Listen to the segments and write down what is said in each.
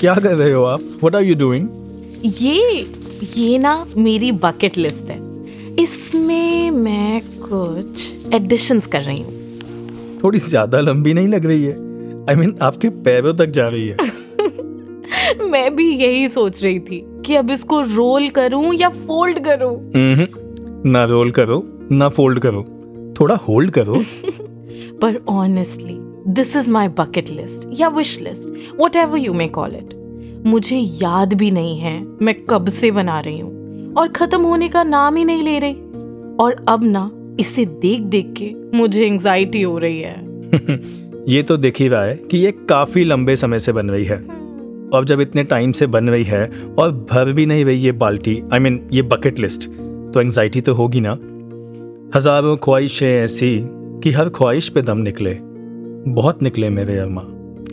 क्या कर रहे हो आप? वट आर यू डूइंग ये ये ना मेरी बकेट लिस्ट है। इसमें मैं कुछ एडिशंस कर रही हूँ। थोड़ी ज़्यादा लंबी नहीं लग रही है। आई I मीन mean, आपके पैरों तक जा रही है। मैं भी यही सोच रही थी कि अब इसको रोल करूँ या फोल्ड करूँ। हम्म, ना रोल करो ना फोल्ड करो। थोड़ा होल्ड करो। पर honestly this is my bucket list या wish list whatever you may call it मुझे याद भी नहीं है मैं कब से बना रही हूँ और खत्म होने का नाम ही नहीं ले रही। और अब ना इसे देख देख के मुझे एंजाइटी हो रही है। ये तो दिख ही रहा है कि ये काफ़ी लंबे समय से बन रही है। और जब इतने टाइम से बन रही है और भर भी नहीं रही ये बाल्टी आई I मीन mean, ये बकेट लिस्ट तो एंजाइटी तो होगी ना। हज़ारों ख्वाहिशें ऐसी कि हर ख्वाहिश पे दम निकले। बहुत निकले मेरे अम्मा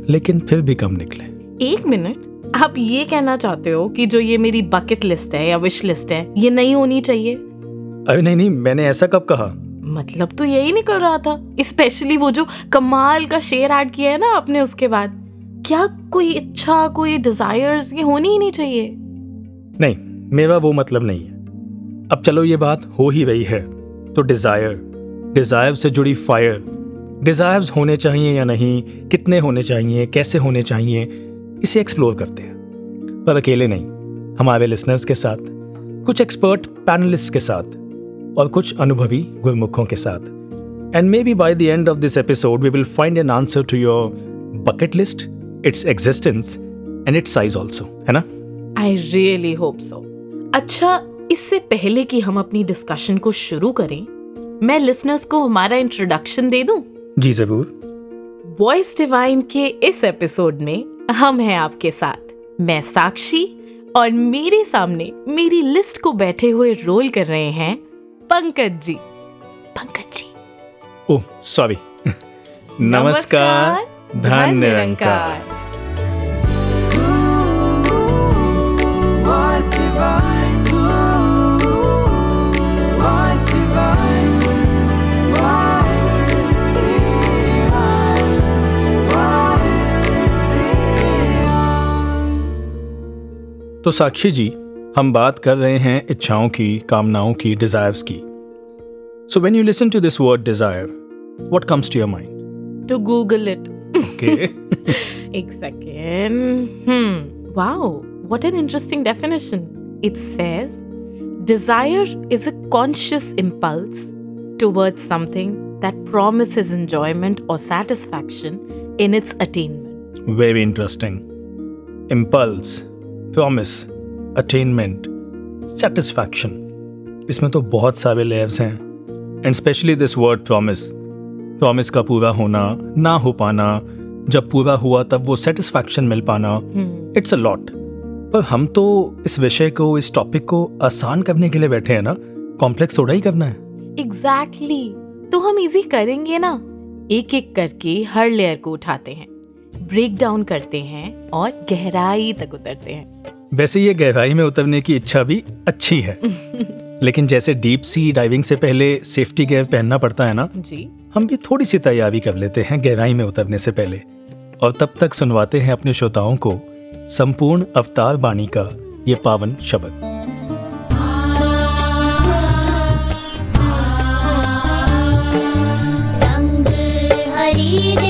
लेकिन फिर भी कम निकले। एक मिनट आप ये कहना चाहते हो कि जो ये मेरी बकेट लिस्ट है या विश लिस्ट है ये नहीं होनी चाहिए? अरे नहीं नहीं मैंने ऐसा कब कहा? मतलब तो यही निकल रहा था स्पेशली वो जो कमाल का शेर ऐड किया है ना आपने उसके बाद। क्या कोई इच्छा कोई डिजायर्स ये होनी ही नहीं चाहिए? नहीं मेरा वो मतलब नहीं है। अब चलो ये बात हो ही रही है तो डिज़ायर डिज़ायर से जुड़ी फायर डिजायर्स होने चाहिए या नहीं? कितने होने चाहिए? कैसे होने चाहिए? इसे एक्सप्लोर करते हैं। पर अकेले नहीं। हमारे लिसनर्स के साथ, कुछ एक्सपर्ट पैनलिस्ट के साथ, और कुछ अनुभवी गुरमुखों के साथ। And maybe by the end of this episode we will find an answer to your bucket list its existence and its size also है ना? आई रियली होप सो अच्छा इससे पहले कि हम अपनी डिस्कशन को शुरू करें, मैं लिसनर्स को हमारा इंट्रोडक्शन दे दूँ? जी ज़रूर। वॉइस डिवाइन के इस एपिसोड में हम हैं आपके साथ। मैं साक्षी और मेरे सामने मेरी लिस्ट को बैठे हुए रोल कर रहे हैं पंकज जी। पंकज जी। ओ सॉरी नमस्कार धन निरंकार तो साक्षी जी हम बात कर रहे हैं इच्छाओं की कामनाओं की डिज़ायर की। So when you listen to this word desire what comes to your mind to Google it एक second wow what an interesting definition it says desire is a conscious impulse word something that promise enjoyment और satisfaction in its attainment very interesting impulse promise attainment satisfaction इसमें तो बहुत सारे layers हैं and specially this word promise promise का पूरा होना ना हो पाना जब पूरा हुआ तब वो सेटिस्फैक्शन मिल पाना इट्स अ लॉट पर हम तो इस विषय को इस टॉपिक को आसान करने के लिए बैठे हैं ना? कॉम्प्लेक्स थोड़ा ही करना है। Exactly exactly. तो हम इजी करेंगे ना? एक एक करके हर लेयर को उठाते हैं। ब्रेक डाउन करते हैं और गहराई तक उतरते हैं। वैसे ये गहराई में उतरने की इच्छा भी अच्छी है। लेकिन जैसे डीप सी डाइविंग से पहले सेफ्टी गेयर पहनना पड़ता है ना जी। हम भी थोड़ी सी तैयारी कर लेते हैं गहराई में उतरने से पहले। और तब तक सुनवाते हैं अपने श्रोताओं को संपूर्ण अवतार बाणी का ये पावन शब्द। हरी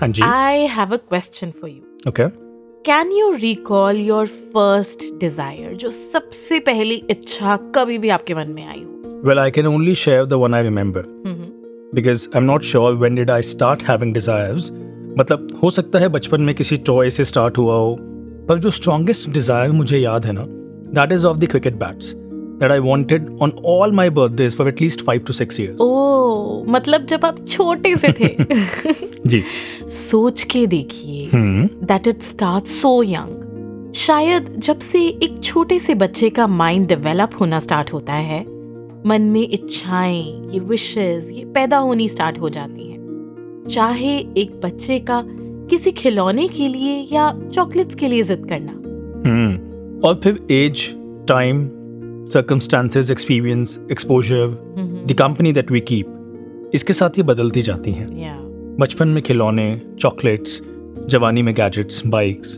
हाँ जी। I have a question for you okay can you recall your first desire जो सबसे पहली इच्छा कभी भी आपके मन में आई हो? Well I can only share the one I remember because I am not sure when did I start having desires मतलब हो सकता है बचपन में किसी टॉय से स्टार्ट हुआ हो पर जो स्ट्रॉन्गेस्ट डिज़ायर मुझे याद है ना that is of the cricket bats that I wanted on all my birthdays for at least five to six years ओ मतलब जब आप छोटे से थे। जी। सोच के देखिए that it start so young शायद जब से एक छोटे से बच्चे का माइंड डेवलप होना स्टार्ट होता है मन में इच्छाएँ ये विशेस ये पैदा होनी स्टार्ट हो जाती हैं। चाहे एक बच्चे का किसी खिलौने के लिए या चॉकलेट्स के लिए जिद करना। हम्म। और फिर age time circumstances experience exposure the company that we keep इसके साथ ये बदलती जाती हैं। बचपन में खिलौने चॉकलेट्स जवानी में गैजेट्स बाइक्स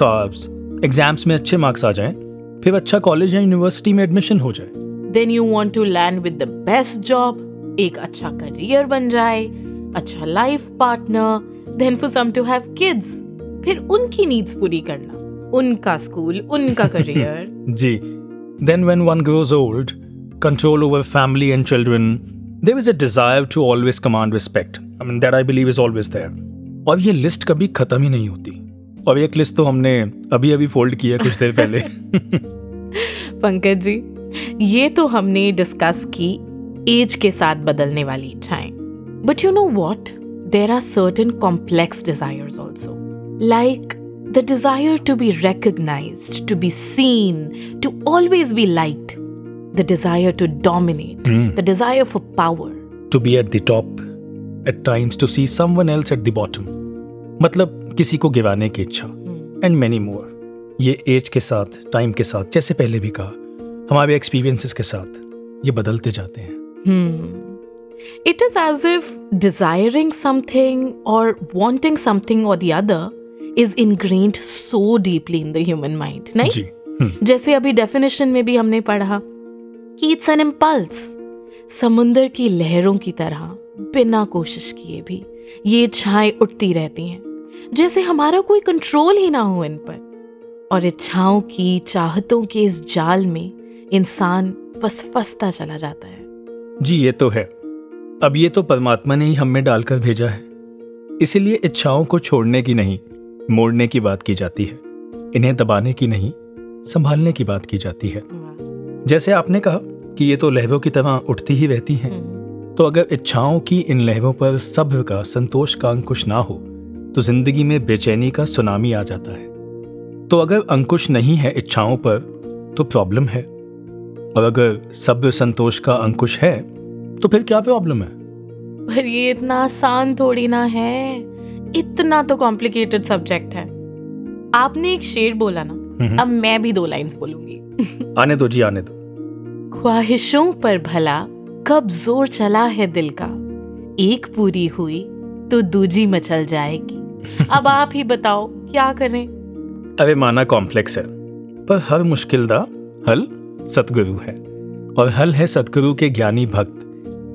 कार्स एग्ज़ाम्स में अच्छे मार्क्स आ जाएँ फिर अच्छा कॉलेज या यूनिवर्सिटी में एडमिशन हो जाए। Then you want to land with the best job एक अच्छा करियर बन जाए अच्छा life partner then for some to have kids फिर उनकी नीड्स पूरी करना उनका स्कूल उनका career ji. Then when one grows old control over family and children there is a desire to always command respect I mean that I believe is always there और ये list कभी खत्म ही नहीं होती। और एक लिस्ट तो हमने अभी अभी फोल्ड किया कुछ देर पहले। पंकज जी, ये तो हमने डिस्कस की एज के साथ बदलने वाली इच्छाएँ but you know what there are certain complex desires also like The desire to be recognized, to be seen, to always be liked, the desire to dominate, the desire for power. to be at the top, at times to see someone else at the bottom. मतलब किसी को गिराने की इच्छा and many more ये age के साथ time के साथ जैसे पहले भी कहा हमारे एक्सपीरियंसेस के साथ ये बदलते जाते हैं It is as if desiring something or wanting something or the other is ingrained so deeply in the human mind, नहीं? जी। हम्म, जैसे अभी डेफिनेशन में भी हमने पढ़ा कि इट्स एन इम्पल्स समुंदर की लहरों की तरह बिना कोशिश किए भी ये इच्छाएँ उठती रहती हैं। जैसे हमारा कोई कंट्रोल ही ना हो इन पर। और इच्छाओं की चाहतों के इस जाल में इंसान फसफसता चला जाता है। जी ये तो है। अब ये तो परमात्मा ने ही हमें डालकर भेजा है। इसीलिए इच्छाओं को छोड़ने की नहीं। मोड़ने की बात की जाती है इन्हें दबाने की नहीं संभालने की बात की जाती है। जैसे आपने कहा कि ये तो लहरों की तरह उठती ही रहती हैं तो अगर इच्छाओं की इन लहरों पर सब्र का संतोष का अंकुश ना हो तो ज़िंदगी में बेचैनी का सुनामी आ जाता है। तो अगर अंकुश नहीं है इच्छाओं पर तो प्रॉब्लम है। और अगर सब्र संतोष का अंकुश है तो फिर क्या प्रॉब्लम है? पर ये इतना आसान थोड़ी ना है। इतना तो कॉम्प्लिकेटेड सब्जेक्ट है। आपने एक शेर बोला ना। अब मैं भी दो लाइंस बोलूँगी। आने दो जी आने दो। ख्वाहिशों पर भला कब ज़ोर चला है दिल का। एक पूरी हुई तो दूजी मचल जाएगी। अब आप ही बताओ क्या करें? अरे माना कॉम्प्लेक्स है पर हर मुश्किल दा हल सतगुरु है। और हल है सतगुरु के ज्ञानी भक्त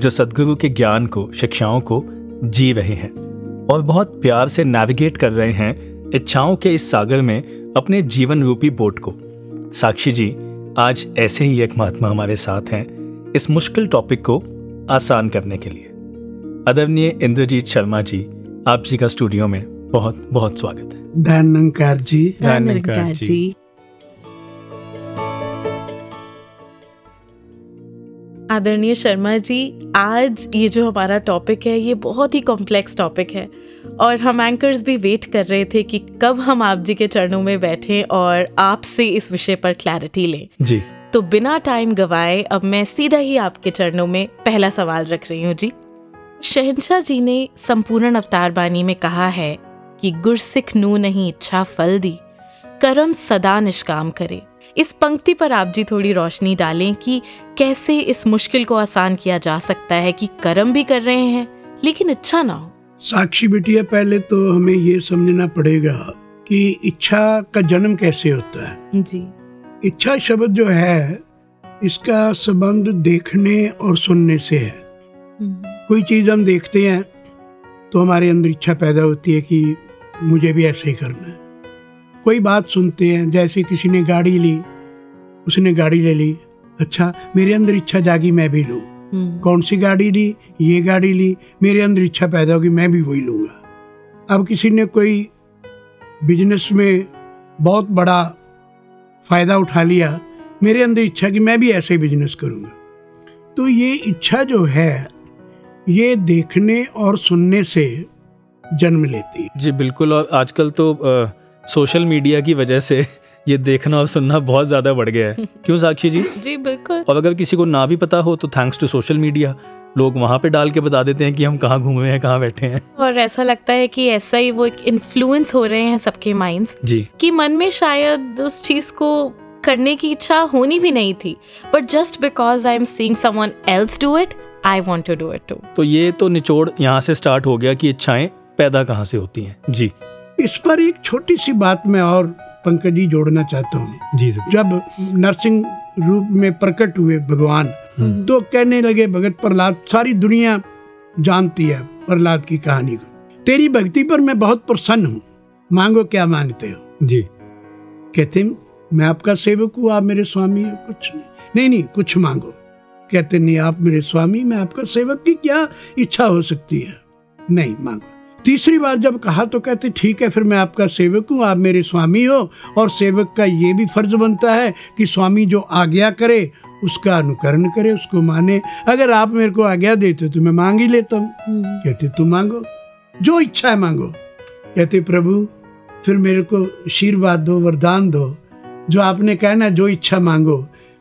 जो सतगुरु के ज्ञान को शिक्षाओं को जी रहे हैं। और बहुत प्यार से नेविगेट कर रहे हैं इच्छाओं के इस सागर में अपने जीवन रूपी बोट को। साक्षी जी आज ऐसे ही एक महात्मा हमारे साथ हैं इस मुश्किल टॉपिक को आसान करने के लिए। अदरणीय इंद्रजीत शर्मा जी आप जी का स्टूडियो में बहुत बहुत स्वागत है। धनंकार जी। धन्यकार जी। आदरणीय शर्मा जी आज ये जो हमारा टॉपिक है ये बहुत ही कॉम्प्लेक्स टॉपिक है। और हम एंकर्स भी वेट कर रहे थे कि कब हम आप जी के चरणों में बैठें और आपसे इस विषय पर क्लैरिटी लें। जी। तो बिना टाइम गवाए अब मैं सीधा ही आपके चरणों में पहला सवाल रख रही हूँ जी। शहनशाह जी ने संपूर्ण अवतार बानी में कहा है कि गुरसिख नू नहीं इच्छा फल दी कर्म सदा निष्काम करे। इस पंक्ति पर आप जी थोड़ी रोशनी डालें कि कैसे इस मुश्किल को आसान किया जा सकता है कि कर्म भी कर रहे हैं लेकिन इच्छा ना हो। साक्षी बिटिया पहले तो हमें ये समझना पड़ेगा कि इच्छा का जन्म कैसे होता है। जी। इच्छा शब्द जो है इसका संबंध देखने और सुनने से है। कोई चीज़ हम देखते हैं तो हमारे अंदर इच्छा पैदा होती है कि मुझे भी ऐसे ही करना है। कोई बात सुनते हैं जैसे किसी ने गाड़ी ली उसने गाड़ी ले ली। अच्छा मेरे अंदर इच्छा जागी मैं भी लूँ। हम्म, कौन सी गाड़ी ली? ये गाड़ी ली। मेरे अंदर इच्छा पैदा होगी मैं भी वही लूँगा। अब किसी ने कोई बिज़नेस में बहुत बड़ा फ़ायदा उठा लिया मेरे अंदर इच्छा कि मैं भी ऐसे ही बिज़नेस करूँगा। तो ये इच्छा जो है ये देखने और सुनने से जन्म लेती है। जी बिल्कुल। और आजकल तो अ, सोशल मीडिया की वजह से ये देखना और सुनना बहुत ज़्यादा बढ़ गया है। क्यों साक्षी जी? जी बिल्कुल। और अगर किसी को ना भी पता हो तो थैंक्स टू सोशल मीडिया लोग वहाँ पे डाल के बता देते हैं कि हम कहाँ घूमे हैं कहाँ बैठे हैं। और ऐसा लगता है कि ऐसा ही वो एक इन्फ्लुएंस हो रहे हैं सबके माइंड्स जी। कि मन में शायद उस चीज़ को करने की इच्छा होनी भी नहीं थी। But just because I am seeing someone else do it I want to do it too तो ये तो निचोड़ यहाँ से स्टार्ट हो गया कि इच्छाएँ पैदा कहाँ से होती हैं। जी। इस पर एक छोटी सी बात मैं और पंकज जी जोड़ना चाहता हूँ। जी सर जब नरसिंह रूप में प्रकट हुए भगवान तो कहने लगे भगत प्रहलाद सारी दुनिया जानती है प्रहलाद की कहानी को। तेरी भक्ति पर मैं बहुत प्रसन्न हूँ। मांगो क्या मांगते हो? जी। कहते मैं आपका सेवक हूँ आप मेरे स्वामी हो कुछ नहीं। नहीं नहीं कुछ मांगो। कहते नहीं आप मेरे स्वामी मैं आपका सेवक की क्या इच्छा हो सकती है? नहीं मांगो। तीसरी बार जब कहा तो कहते ठीक है फिर मैं आपका सेवक हूँ आप मेरे स्वामी हो। और सेवक का ये भी फ़र्ज़ बनता है कि स्वामी जो आज्ञा करे उसका अनुकरण करे उसको माने। अगर आप मेरे को आज्ञा देते तो मैं मांग ही लेता हूँ। कहते तुम मांगो जो इच्छा है मांगो। कहते प्रभु फिर मेरे को आशीर्वाद दो वरदान दो। जो आपने कहना जो इच्छा मांगो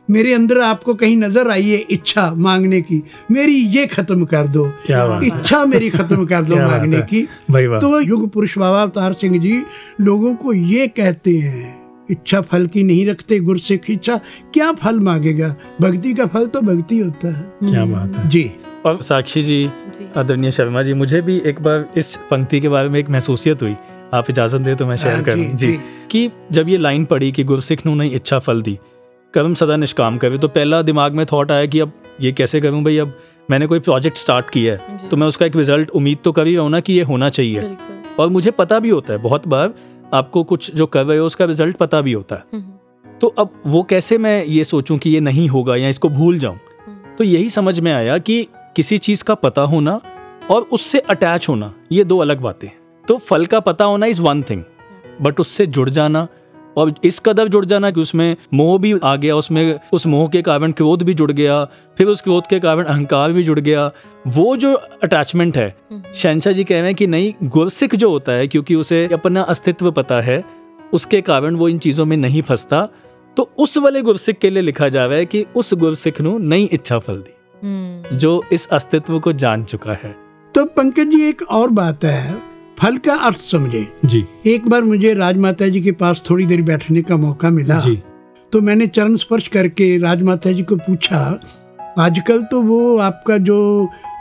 मेरे अंदर आपको कहीं नज़र आई है इच्छा मांगने की मेरी ये खत्म कर दो। क्या इच्छा मेरी खत्म कर दो मांगने की। तो युग पुरुष बाबा अवतार सिंह जी लोगों को ये कहते हैं इच्छा फल की नहीं रखते गुर से इच्छा क्या फल मांगेगा? भक्ति का फल तो भक्ति होता है। क्या बात है। जी। और साक्षी जी जी। आदरणीय शर्मा जी मुझे भी एक बार इस पंक्ति के बारे में एक महसूसियत हुई। आप इजाज़त दे तो मैं शेयर हाँ, करूँ। जी, जी, जी। कि जब ये लाइन पढ़ी कि गुरसिख नु नहीं इच्छा फल दी कर्म सदा निष्काम करे। तो पहला दिमाग में थॉट आया कि अब ये कैसे करूँ भाई? अब मैंने कोई प्रोजेक्ट स्टार्ट किया है तो मैं उसका एक रिज़ल्ट उम्मीद तो कर ही रहा हूँ ना कि ये होना चाहिए। और मुझे पता भी होता है बहुत बार आपको कुछ जो कर रहे हो उसका रिज़ल्ट पता भी होता है। हम्म, तो अब वो कैसे मैं ये सोचूं कि ये नहीं होगा या इसको भूल जाऊँ? हम्म, तो यही समझ में आया कि किसी चीज़ का पता होना और उससे अटैच होना ये दो अलग बातें तो फल का पता होना इज़ वन थिंग बट उससे जुड़ जाना और इस कदर जुड़ जाना कि उसमें मोह भी आ गया उसमें उस मोह के कारण क्रोध भी जुड़ गया फिर उस क्रोध के कारण अहंकार भी जुड़ गया। वो जो अटैचमेंट है शहनशाह जी कह रहे हैं कि नहीं गुरसिख जो होता है क्योंकि उसे अपना अस्तित्व पता है उसके कारण वो इन चीज़ों में नहीं फंसता। तो उस वाले गुरसिख के लिए लिखा जा रहा है कि उस गुरसिख नु नई इच्छा फल दी हम्म, जो इस अस्तित्व को जान चुका है। तो पंकज जी एक और बात है फल का अर्थ समझे। जी। एक बार मुझे राजमाता जी के पास थोड़ी देर बैठने का मौका मिला। जी। तो मैंने चरण स्पर्श करके राजमाता जी को पूछा आजकल तो वो आपका जो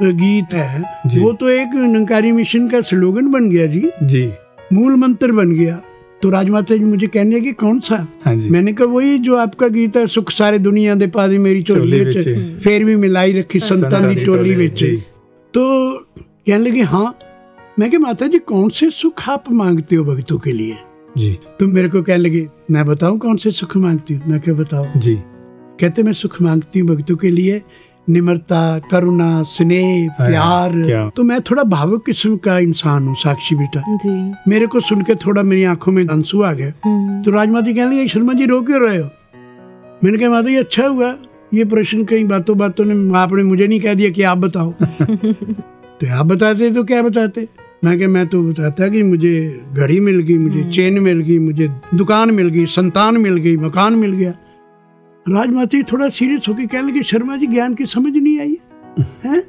गीत है वो तो एक नंकारी मिशन का स्लोगन बन गया जी। जी। मूल मंत्र बन गया। तो राजमाता जी मुझे कहने की कौन सा? हाँ जी। मैंने कहा वही जो आपका गीत है सुख सारे दुनिया दे पा दी मेरी चोली फिर भी मिलाई रखी संतानी दी टोली विच। तो कहने लगे हाँ मैं क्या माता जी कौन से सुख आप मांगते हो भक्तों के लिए? जी। तो मेरे को कहने लगे मैं बताऊँ कौन से सुख मांगती हूँ? मैं क्या बताओ। जी। कहते मैं सुख मांगती हूँ भक्तों के लिए निम्रता करुणा स्नेह हाँ, प्यार। क्या? तो मैं थोड़ा भावुक किस्म का इंसान हूँ साक्षी बेटा। जी। मेरे को सुन के थोड़ा मेरी आँखों में आँसू आ गए। हम्म, तो राजमाता कहने लगे शर्मा जी रो क्यों रहे हो? मैंने कहा माता जी अच्छा हुआ। ये प्रश्न कई बातों बातों ने आपने मुझे नहीं कह दिया कि आप बताओ। तो आप बताते तो क्या बताते? मैं क्या मैं तो बताता कि मुझे घड़ी मिल गई मुझे चेन मिल गई मुझे दुकान मिल गई संतान मिल गई मकान मिल गया राजमाता थोड़ा सीरियस होकर कह लगे शर्मा जी ज्ञान की समझ नहीं आई हैं?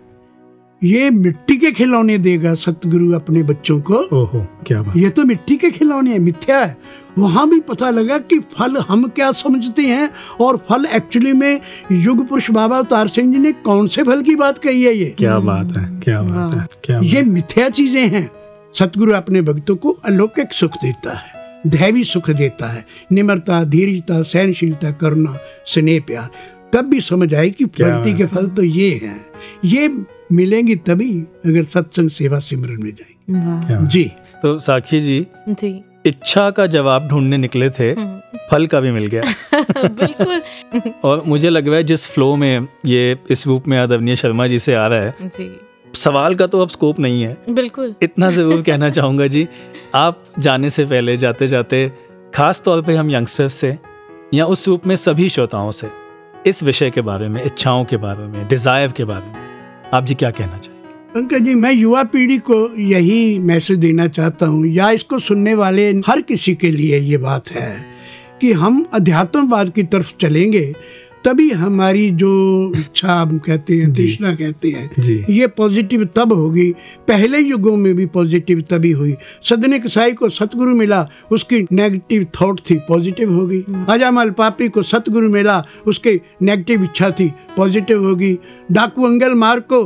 ये मिट्टी के खिलौने देगा सतगुरु अपने बच्चों को। ओहो क्या बात। ये तो मिट्टी के खिलौने हैं मिथ्या है। वहाँ भी पता लगा कि फल हम क्या समझते हैं और फल एक्चुअली में युग पुरुष बाबा अवतार सिंह जी ने कौन से फल की बात कही है ये? क्या बात है क्या बात है। क्या बात। ये मिथ्या चीज़ें हैं। सतगुरु अपने भक्तों को अलौकिक सुख देता है दैवी सुख देता है। निम्रता धीरजता सहनशीलता करुणा स्नेह प्यार। तब भी समझ आई कि भक्ति के फल तो ये हैं। ये मिलेंगी तभी अगर सत्संग सेवा सिमरन में जाएँगे। जी। तो साक्षी जी जी। इच्छा का जवाब ढूँढने निकले थे फल का भी मिल गया। बिल्कुल। और मुझे लग रहा है जिस फ्लो में ये इस रूप में आदरणीय शर्मा जी से आ रहा है जी। सवाल का तो अब स्कोप नहीं है। बिल्कुल। इतना ज़रूर कहना चाहूँगा जी आप जाने से पहले जाते जाते खास तौर पे हम यंगस्टर्स से या उस रूप में सभी श्रोताओं से इस विषय के बारे में, इच्छाओं के बारे में डिज़ायर के बारे में, आप जी क्या कहना चाहिए अंकल जी, मैं युवा पीढ़ी को यही मैसेज देना चाहता हूँ, या इसको सुनने वाले हर किसी के लिए ये बात है कि हम अध्यात्मवाद की तरफ़ चलेंगे तभी हमारी जो इच्छा हम कहते हैं। तृष्णा कहते हैं ये पॉजिटिव तब होगी। पहले युगों में भी पॉजिटिव तभी हुई। सदने कसाई को सतगुरु मिला उसकी नेगेटिव थॉट थी पॉजिटिव होगी। अजामल पापी को सतगुरु मिला उसकी नेगेटिव इच्छा थी पॉजिटिव होगी। डाकू अंगल मार्ग को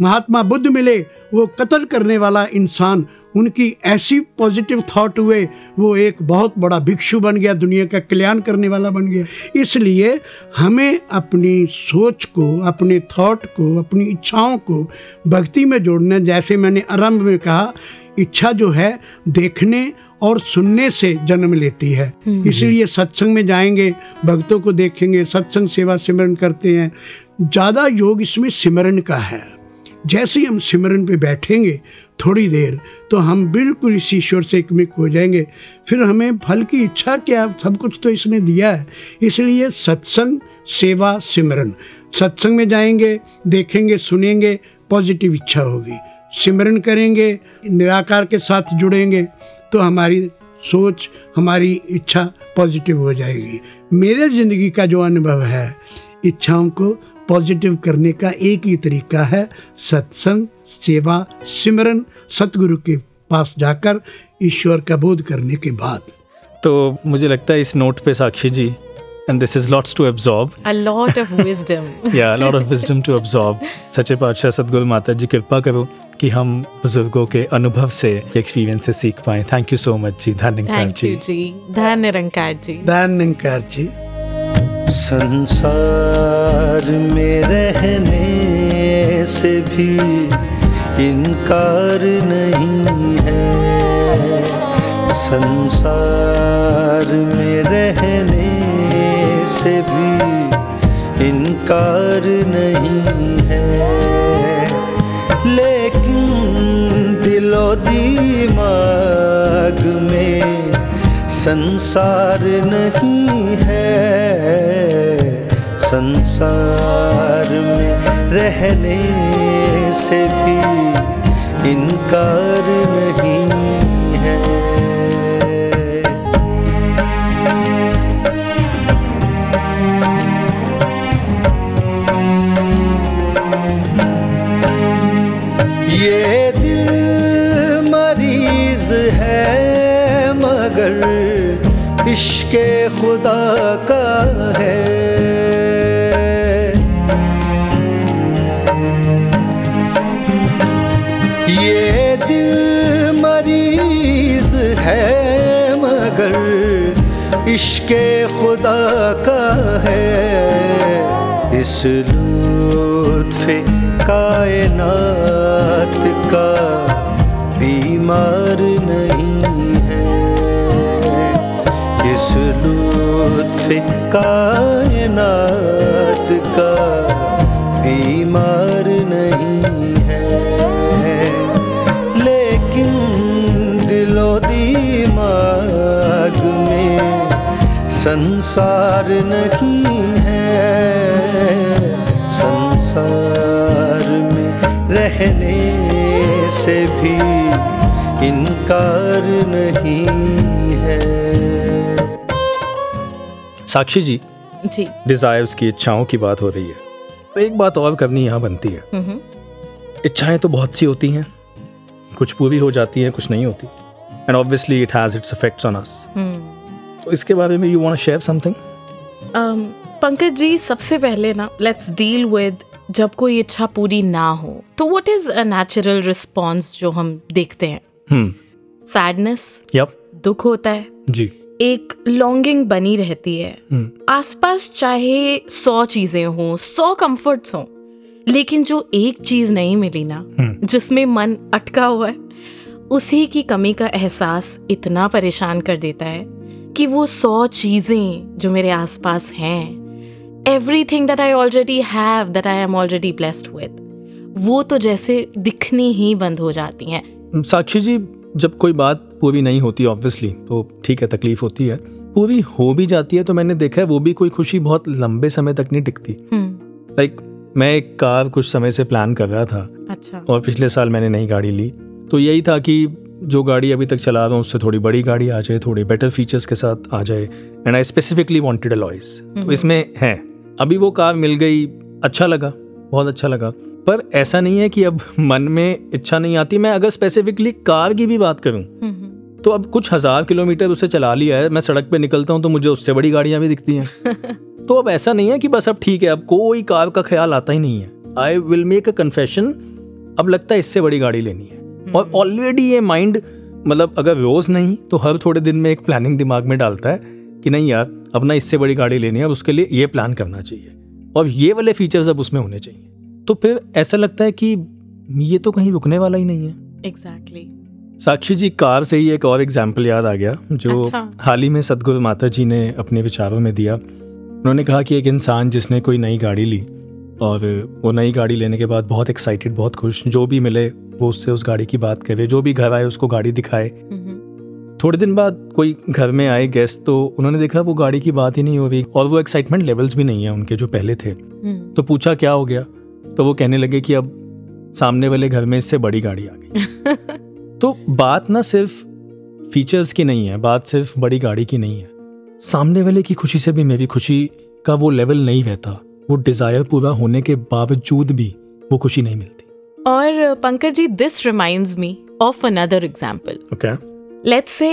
महात्मा बुद्ध मिले वो कत्ल करने वाला इंसान उनकी ऐसी पॉजिटिव थॉट हुए वो एक बहुत बड़ा भिक्षु बन गया दुनिया का कल्याण करने वाला बन गया। इसलिए हमें अपनी सोच को अपने थॉट को अपनी इच्छाओं को भक्ति में जोड़ना जैसे मैंने आरंभ में कहा इच्छा जो है देखने और सुनने से जन्म लेती है। इसलिए सत्संग में जाएँगे भक्तों को देखेंगे सत्संग सेवा सिमरन करते हैं। ज़्यादा योग इसमें सिमरन का है। जैसे ही हम सिमरन पे बैठेंगे थोड़ी देर तो हम बिल्कुल इस ईश्वर से एकमिक हो जाएँगे। फिर हमें फल की इच्छा क्या सब कुछ तो इसने दिया है। इसलिए सत्संग, सेवा, सिमरन। सत्संग में जाएँगे, देखेंगे, सुनेंगे, पॉजिटिव इच्छा होगी। सिमरन करेंगे, निराकार के साथ जुड़ेंगे तो हमारी सोच, हमारी इच्छा पॉजिटिव हो जाएगी। मेरे ज़िंदगी का जो अनुभव है, इच्छाओं को पॉजिटिव करने का एक ही तरीका है सत्संग सेवा सिमरन सतगुरु के पास जाकर ईश्वर का बोध करने के बाद। तो मुझे लगता है इस नोट पे Sakshi ji and this is lots to absorb a lot of wisdom या lot of wisdom to absorb सच्चे पातशाह सदगुरु माता जी कृपा करो कि हम बुज़ुर्गों के अनुभव से एक्सपीरियंस से सीख पाए। थैंक यू सो मच जी। धन्यवाद थैंक यू जी। जी। धन निरंकार जी। दानंकार जी। संसार में रहने से भी इनकार नहीं है। संसार में रहने से भी इनकार नहीं है। लेकिन दिलो दिमाग संसार नहीं है। संसार में रहने से भी इनकार नहीं इश्क खुदा का है। ये दिल मरीज़ है, मगर इश्क खुदा का है। इस लुत्फ कायनात का बीमार नहीं लुत्फ कायनात का बीमार नहीं है। लेकिन दिलो दिमाग में संसार नहीं है। संसार में रहने से भी इनकार नहीं साक्षी जी जी। डिजायर्स की इच्छाओं की बात हो रही है। तो एक बात और करनी यहाँ बनती है। इच्छाएँ तो बहुत सी होती हैं। कुछ पूरी हो जाती हैं कुछ नहीं होती। And obviously it has its effects on us तो इसके बारे में you want share something um, Pankaj ji सबसे पहले ना लेट्स डील विद जब कोई इच्छा पूरी ना हो तो what is a natural response जो हम देखते हैं? सैडनेस यप दुख होता है। जी। एक लॉन्गिंग बनी रहती है। हम्म। आसपास चाहे सौ चीज़ें हों सौ कंफर्ट्स हों लेकिन जो एक चीज़ नहीं मिली ना हम्म। जिसमें मन अटका हुआ है उसी की कमी का एहसास इतना परेशान कर देता है कि वो सौ चीज़ें जो मेरे आसपास हैं everything that I already have that I am already blessed with वो तो जैसे दिखनी ही बंद हो जाती हैं। साक्षी जी जब कोई बात पूरी नहीं होती ऑब्वियसली तो ठीक है तकलीफ़ होती है। पूरी हो भी जाती है तो मैंने देखा है वो भी कोई खुशी बहुत लंबे समय तक नहीं टिकती। हम्म। लाइक मैं एक कार कुछ समय से प्लान कर रहा था अच्छा। और पिछले साल मैंने नई गाड़ी ली। तो यही था कि जो गाड़ी अभी तक चला रहा हूँ उससे थोड़ी बड़ी गाड़ी आ जाए थोड़े बेटर फीचर्स के साथ आ जाए। And I specifically wanted a Lois तो इसमें है। अभी वो कार मिल गई अच्छा लगा बहुत अच्छा लगा। पर ऐसा नहीं है कि अब मन में इच्छा नहीं आती। मैं अगर स्पेसिफिकली कार की भी बात करूँ हम्म, हम्म। तो अब कुछ हज़ार किलोमीटर उसे चला लिया है। मैं सड़क पे निकलता हूँ तो मुझे उससे बड़ी गाड़ियाँ भी दिखती हैं। तो अब ऐसा नहीं है कि बस अब ठीक है अब कोई कार का ख्याल आता ही नहीं है। I will make a confession अब लगता है इससे बड़ी गाड़ी लेनी है। और ऑलरेडी ये माइंड मतलब अगर रोज नहीं तो हर थोड़े दिन में एक प्लानिंग दिमाग में डालता है कि नहीं यार अब ना इससे बड़ी गाड़ी लेनी है अब उसके लिए ये प्लान करना चाहिए। और ये वाले फीचर्स अब उसमें होने चाहिए। तो फिर ऐसा लगता है कि ये तो कहीं रुकने वाला ही नहीं है। एग्जैक्टली साक्षी जी कार से ही एक और एग्ज़ाम्पल याद आ गया जो अच्छा। हाल ही में सदगुरु माता जी ने अपने विचारों में दिया। उन्होंने कहा कि एक इंसान जिसने कोई नई गाड़ी ली और वो नई गाड़ी लेने के बाद बहुत एक्साइटेड बहुत खुश जो भी मिले वो उससे उस गाड़ी की बात करे जो भी घर आए उसको गाड़ी दिखाए। थोड़े दिन बाद कोई घर में आए गेस्ट तो उन्होंने देखा वो गाड़ी की बात ही नहीं हो रही और वो एक्साइटमेंट लेवल्स भी नहीं है उनके जो पहले थे। तो पूछा क्या हो गया? तो वो कहने लगे कि अब सामने वाले घर में इससे बड़ी गाड़ी आ गई। तो बात ना सिर्फ़ फीचर्स की नहीं है बात सिर्फ़ बड़ी गाड़ी की नहीं है। सामने वाले की खुशी से भी मेरी खुशी का वो लेवल नहीं रहता। वो डिज़ायर पूरा होने के बावजूद भी वो खुशी नहीं मिलती। और Pankaj ji this reminds me of another example okay let's say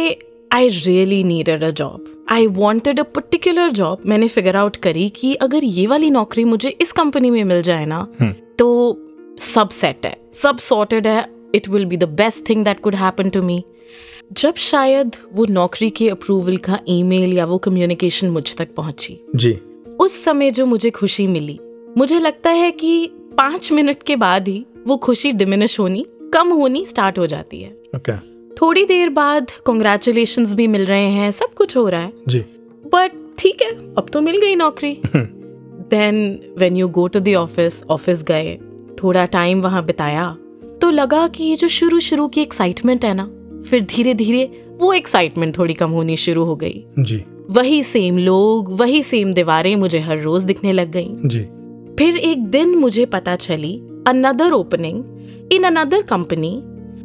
I really needed a job I wanted a particular job मैंने फिगर आउट करी कि अगर ये वाली नौकरी मुझे इस कंपनी में मिल जाए ना हम्म। तो सब सेट है सब सॉर्टेड है it will be the best thing that could happen to me जब शायद वो नौकरी के अप्रूवल का ईमेल या वो कम्युनिकेशन मुझ तक पहुँची। जी। उस समय जो मुझे खुशी मिली मुझे लगता है कि पाँच मिनट के बाद ही वो खुशी डिमिनिश होनी कम होनी स्टार्ट हो जाती है। ओके। थोड़ी देर बाद कॉन्ग्रेचुलेशन भी मिल रहे हैं सब कुछ हो रहा है। जी। बट ठीक है अब तो मिल गई नौकरी। Then when you go to the office office गए थोड़ा टाइम वहाँ बिताया। तो लगा कि ये जो शुरू शुरू की एक्साइटमेंट है ना फिर धीरे धीरे वो एक्साइटमेंट थोड़ी कम होनी शुरू हो गई। जी। वही सेम लोग वही सेम दीवारें मुझे हर रोज दिखने लग गई। जी। फिर एक दिन मुझे पता चली another opening in another company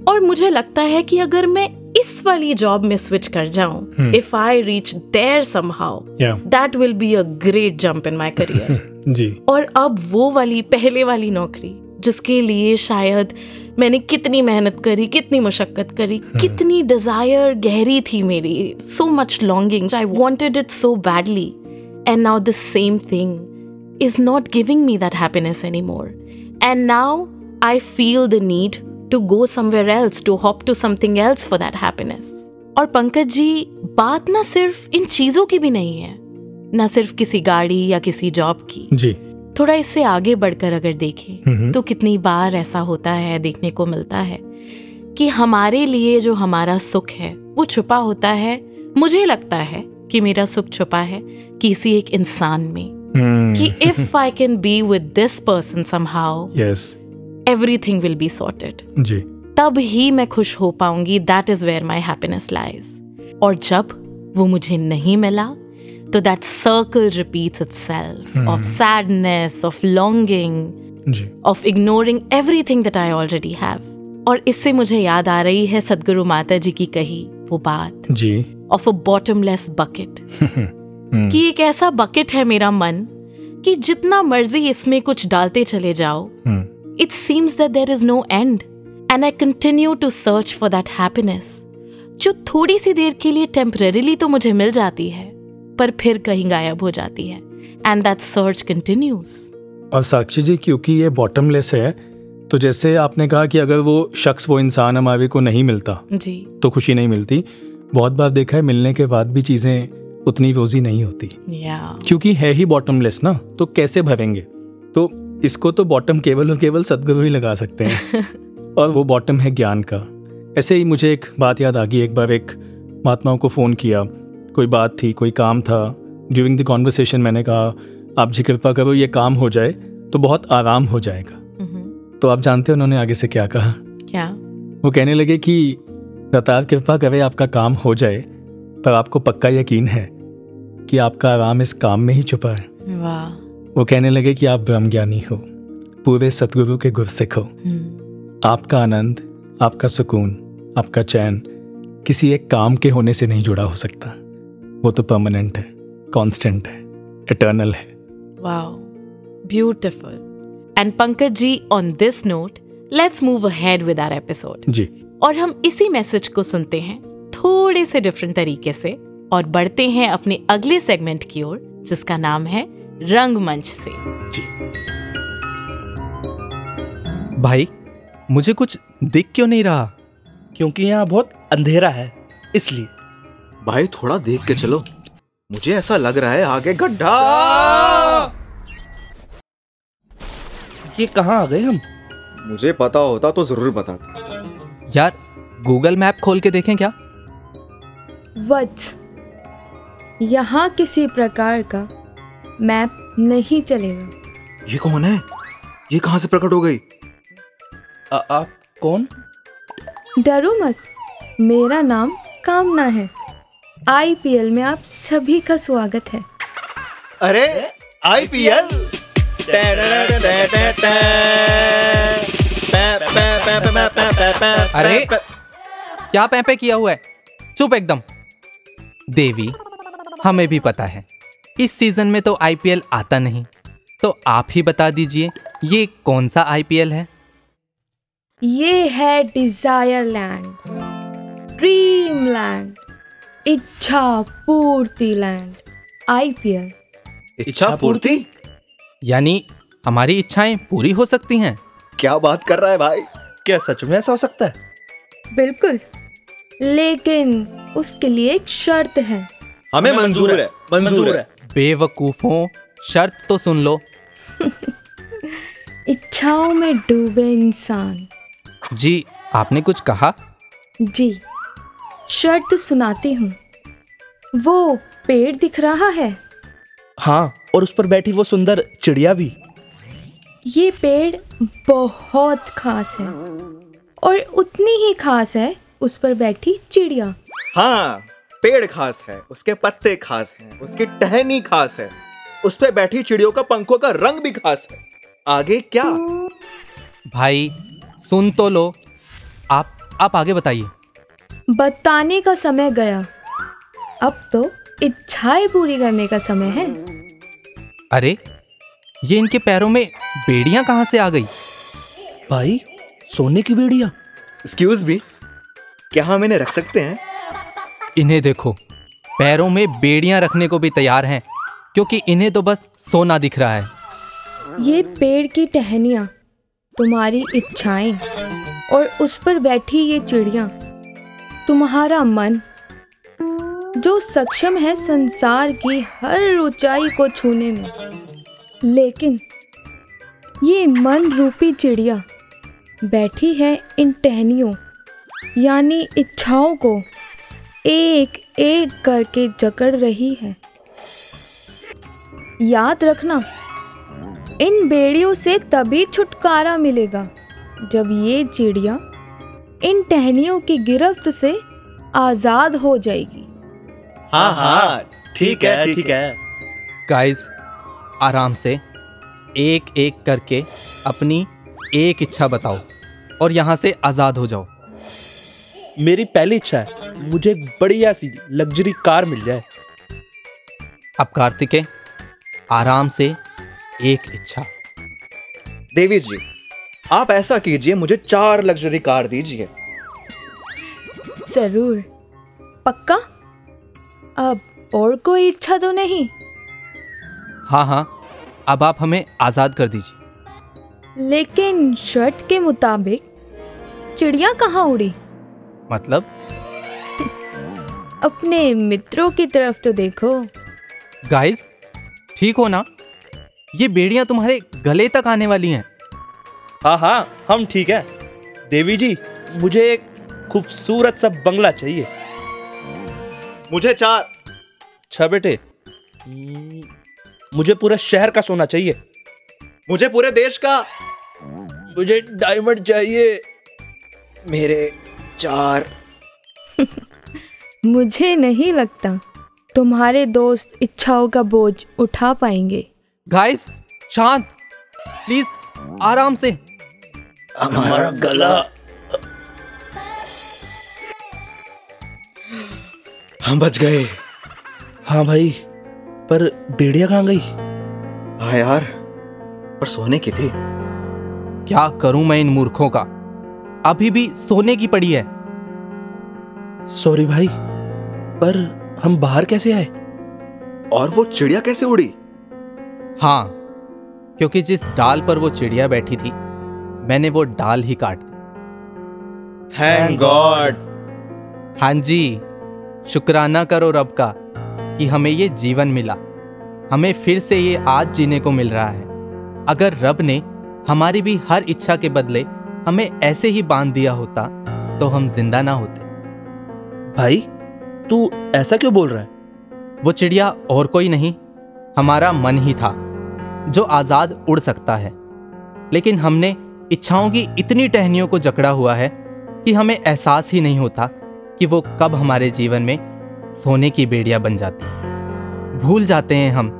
और मुझे लगता है कि अगर मैं इस वाली जॉब में स्विच कर जाऊँ if I reach there somehow that will be a great jump in my career जी। और अब वो वाली पहले वाली नौकरी जिसके लिए शायद मैंने कितनी मेहनत करी कितनी मुशक्कत करी hmm. कितनी डिज़ायर गहरी थी मेरी so much longing I wanted it so badly and now the same thing is not giving me that happiness anymore and now I feel the need to go somewhere else to hop to something else for that happiness और पंकज जी बात ना सिर्फ़ इन चीज़ों की भी नहीं है। ना सिर्फ़ किसी गाड़ी या किसी जॉब की। जी। थोड़ा इससे आगे बढ़कर अगर देखें। तो कितनी बार ऐसा होता है देखने को मिलता है कि हमारे लिए जो हमारा सुख है वो छुपा होता है मुझे लगता है कि मेरा सुख छुपा है किसी एक इंसान में हम्म, कि if I can be with this person somehow yes everything will be sorted जी। तब ही मैं खुश हो पाऊँगी that is where my happiness lies और जब वो मुझे नहीं मिला तो that circle repeats itself of sadness of longing of ignoring everything that I already have और इससे मुझे याद आ रही है सदगुरु माता जी की कही वो बात। जी। ऑफ़ अ बॉटमलेस बकेट कि एक ऐसा बकेट है मेरा मन कि जितना मर्ज़ी इसमें कुछ डालते चले जाओ। It seems that there is no end and I continue to search for that that happiness जो थोड़ी सी देर के लिए टेम्परेली तो मुझे मिल जाती है। पर फिर कहीं गायब हो जाती है। एंड दैट सर्च कंटिन्यूज और साक्षी जी क्योंकि ये बॉटमलेस है तो जैसे आपने कहा कि अगर वो शख्स वो इंसान हमारे को नहीं मिलता जी। तो खुशी नहीं मिलती। बहुत बार देखा है मिलने के बाद भी चीज़ें उतनी रोजी नहीं होती। या क्योंकि है ही बॉटमलेस ना तो कैसे भरेंगे? तो इसको तो बॉटम केवल और केवल सदगुरु ही लगा सकते हैं। और वो बॉटम है ज्ञान का। ऐसे ही मुझे एक बात याद आ गई एक बार एक महात्माओं को फ़ोन किया। कोई बात थी कोई काम था। ड्यूरिंग द कॉन्वर्सेशन मैंने कहा आप जी कृपा करो ये काम हो जाए तो बहुत आराम हो जाएगा। हम्म, तो आप जानते हैं उन्होंने आगे से क्या कहा। क्या? वो कहने लगे कि रतार कृपा करे आपका काम हो जाए पर आपको पक्का यकीन है कि आपका आराम इस काम में ही छुपा है। वाह। वो कहने लगे कि आप ब्रह्म ज्ञानी हो पूरे सतगुरु के गुरसिख हो। हम्म, आपका आनंद आपका सुकून आपका चैन किसी एक काम के होने से नहीं जुड़ा हो सकता। वो तो परमानेंट है कांस्टेंट है इटर्नल है। Wow beautiful. And pankaj ji on this note let's move ahead with our episode. जी। और हम इसी मैसेज को सुनते हैं थोड़े से डिफरेंट तरीके से और बढ़ते हैं अपने अगले सेगमेंट की ओर जिसका नाम है रंगमंच से। जी। भाई मुझे कुछ दिख क्यों नहीं रहा? क्योंकि यहाँ बहुत अंधेरा है इसलिए। भाई थोड़ा देख के चलो। मुझे ऐसा लग रहा है आगे गड्ढा। ये कहाँ आ गए हम? मुझे पता होता तो ज़रूर बताता यार गूगल मैप खोल के देखें क्या? वत्स यहाँ किसी प्रकार का मैप नहीं चलेगा। ये कौन है? ये कहाँ से प्रकट हो गई? आ, आप कौन? डरो मत मेरा नाम कामना है। आईपीएल में आप सभी का स्वागत है। अरे आईपीएल? अरे क्या पैपे किया हुआ है? चुप एकदम। देवी हमें भी पता है इस सीज़न में तो आईपीएल आता नहीं। तो आप ही बता दीजिए ये कौन सा आईपीएल है? ये है डिज़ायर लैंड ड्रीम लैंड इच्छा पूर्ति लैंड आईपीएल। इच्छा पूर्ति यानी हमारी इच्छाएँ पूरी हो सकती हैं। क्या बात कर रहा है भाई? क्या सच में ऐसा हो सकता है? बिल्कुल लेकिन उसके लिए एक शर्त है। हमें मंजूर है मंजूर है। बेवकूफों शर्त तो सुन लो। इच्छाओं में डूबे इंसान। जी आपने कुछ कहा? जी शर्त सुनाती हूँ। वो पेड़ दिख रहा है। हाँ और उस पर बैठी वो सुंदर चिड़िया भी। ये पेड़ बहुत खास है और उतनी ही खास है उस पर बैठी चिड़िया। हाँ पेड़ खास है उसके पत्ते खास हैं उसकी टहनी खास है उस पर बैठी चिड़ियों का पंखों का रंग भी खास है। आगे क्या? भाई सुन तो लो। आप आप आगे बताइए। बताने का समय गया। अब तो इच्छाएँ पूरी करने का समय है। अरे ये इनके पैरों में बेड़ियाँ कहाँ से आ गई? भाई सोने की बेड़िया। एक्सक्यूज मी क्या हम इन्हें रख सकते हैं? इन्हें देखो पैरों में बेड़ियाँ रखने को भी तैयार हैं क्योंकि इन्हें तो बस सोना दिख रहा है। ये पेड़ की टहनियाँ तुम्हारी इच्छाएँ और उस पर बैठी ये चिड़िया। तुम्हारा मन, जो सक्षम है संसार की हर ऊंचाई को छूने में। लेकिन ये मन रूपी चिड़िया बैठी है इन टहनियों, यानी इच्छाओं को एक एक करके जकड़ रही है। याद रखना, इन बेड़ियों से तभी छुटकारा मिलेगा, जब ये चिड़िया इन टहनियों की गिरफ्त से आज़ाद हो जाएगी। हाँ हाँ ठीक है ठीक है। गाइस आराम से एक एक करके अपनी एक इच्छा बताओ और यहाँ से आज़ाद हो जाओ। मेरी पहली इच्छा है मुझे एक बढ़िया सी लग्जरी कार मिल जाए। अब कार्तिके आराम से एक इच्छा। देवी जी आप ऐसा कीजिए मुझे चार लग्जरी कार दीजिए। ज़रूर। पक्का? अब और कोई इच्छा तो नहीं? हाँ हाँ। अब आप हमें आज़ाद कर दीजिए। लेकिन शर्त के मुताबिक चिड़िया कहाँ उड़ी? मतलब? अपने मित्रों की तरफ़ तो देखो। गाइस ठीक हो ना? ये बेड़ियाँ तुम्हारे गले तक आने वाली हैं। हाँ हाँ हम ठीक है। देवी जी मुझे एक खूबसूरत सा बंगला चाहिए। मुझे चार। अच्छा बेटे मुझे पूरे शहर का सोना चाहिए। मुझे पूरे देश का। मुझे डायमंड चाहिए। मेरे चार। मुझे नहीं लगता तुम्हारे दोस्त इच्छाओं का बोझ उठा पाएँगे। गाइस शांत। प्लीज़ आराम से। हमारा गला। हम बच गए। हाँ भाई पर बेड़िया कहाँ गई? हाँ यार पर सोने की थी। क्या करूँ मैं इन मूर्खों का? अभी भी सोने की पड़ी है। सॉरी भाई पर हम बाहर कैसे आए? और वो चिड़िया कैसे उड़ी? हाँ क्योंकि जिस डाल पर वो चिड़िया बैठी थी मैंने वो डाल ही काट दी। थैंक गॉड हाँ जी शुक्राना करो रब का कि हमें ये जीवन मिला। हमें फिर से ये आज जीने को मिल रहा है। अगर रब ने हमारी भी हर इच्छा के बदले हमें ऐसे ही बाँध दिया होता तो हम ज़िंदा ना होते। भाई तू ऐसा क्यों बोल रहा है? वो चिड़िया और कोई नहीं हमारा मन ही था जो आज़ाद उड़ सकता है। लेकिन हमने इच्छाओं की इतनी टहनियों को जकड़ा हुआ है कि हमें एहसास ही नहीं होता कि वो कब हमारे जीवन में सोने की बेड़िया बन जाती है। भूल जाते हैं हम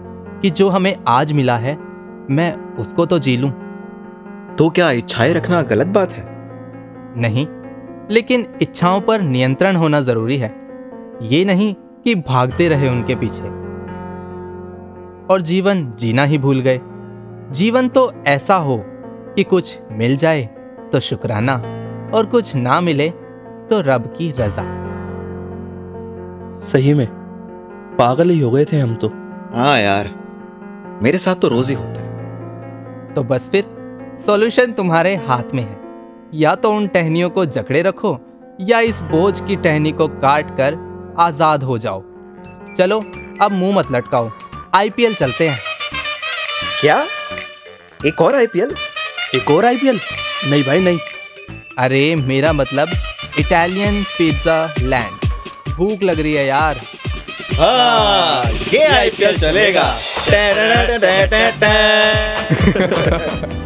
कि जो हमें आज मिला है मैं उसको तो जी लूँ। तो क्या इच्छाएँ रखना गलत बात है? नहीं लेकिन इच्छाओं पर नियंत्रण होना ज़रूरी है। ये नहीं कि भागते रहे उनके पीछे। और जीवन जीना ही भूल गए। जीवन तो ऐसा हो कि कुछ मिल जाए तो शुक्राना और कुछ ना मिले तो रब की रजा। सही में पागल ही हो गए थे हम तो। हाँ यार मेरे साथ तो रोज ही होता है। तो बस फिर सॉल्यूशन तुम्हारे हाथ में है। या तो उन टहनियों को जकड़े रखो या इस बोझ की टहनी को काट कर आज़ाद हो जाओ। चलो अब मुँह मत लटकाओ। आईपीएल चलते हैं। क्या? एक और आईपीएल एक और आईपीएल नहीं भाई नहीं। अरे मेरा मतलब इटालियन पिज्जा लैंड भूख लग रही है यार। हाँ ये आईपीएल चलेगा।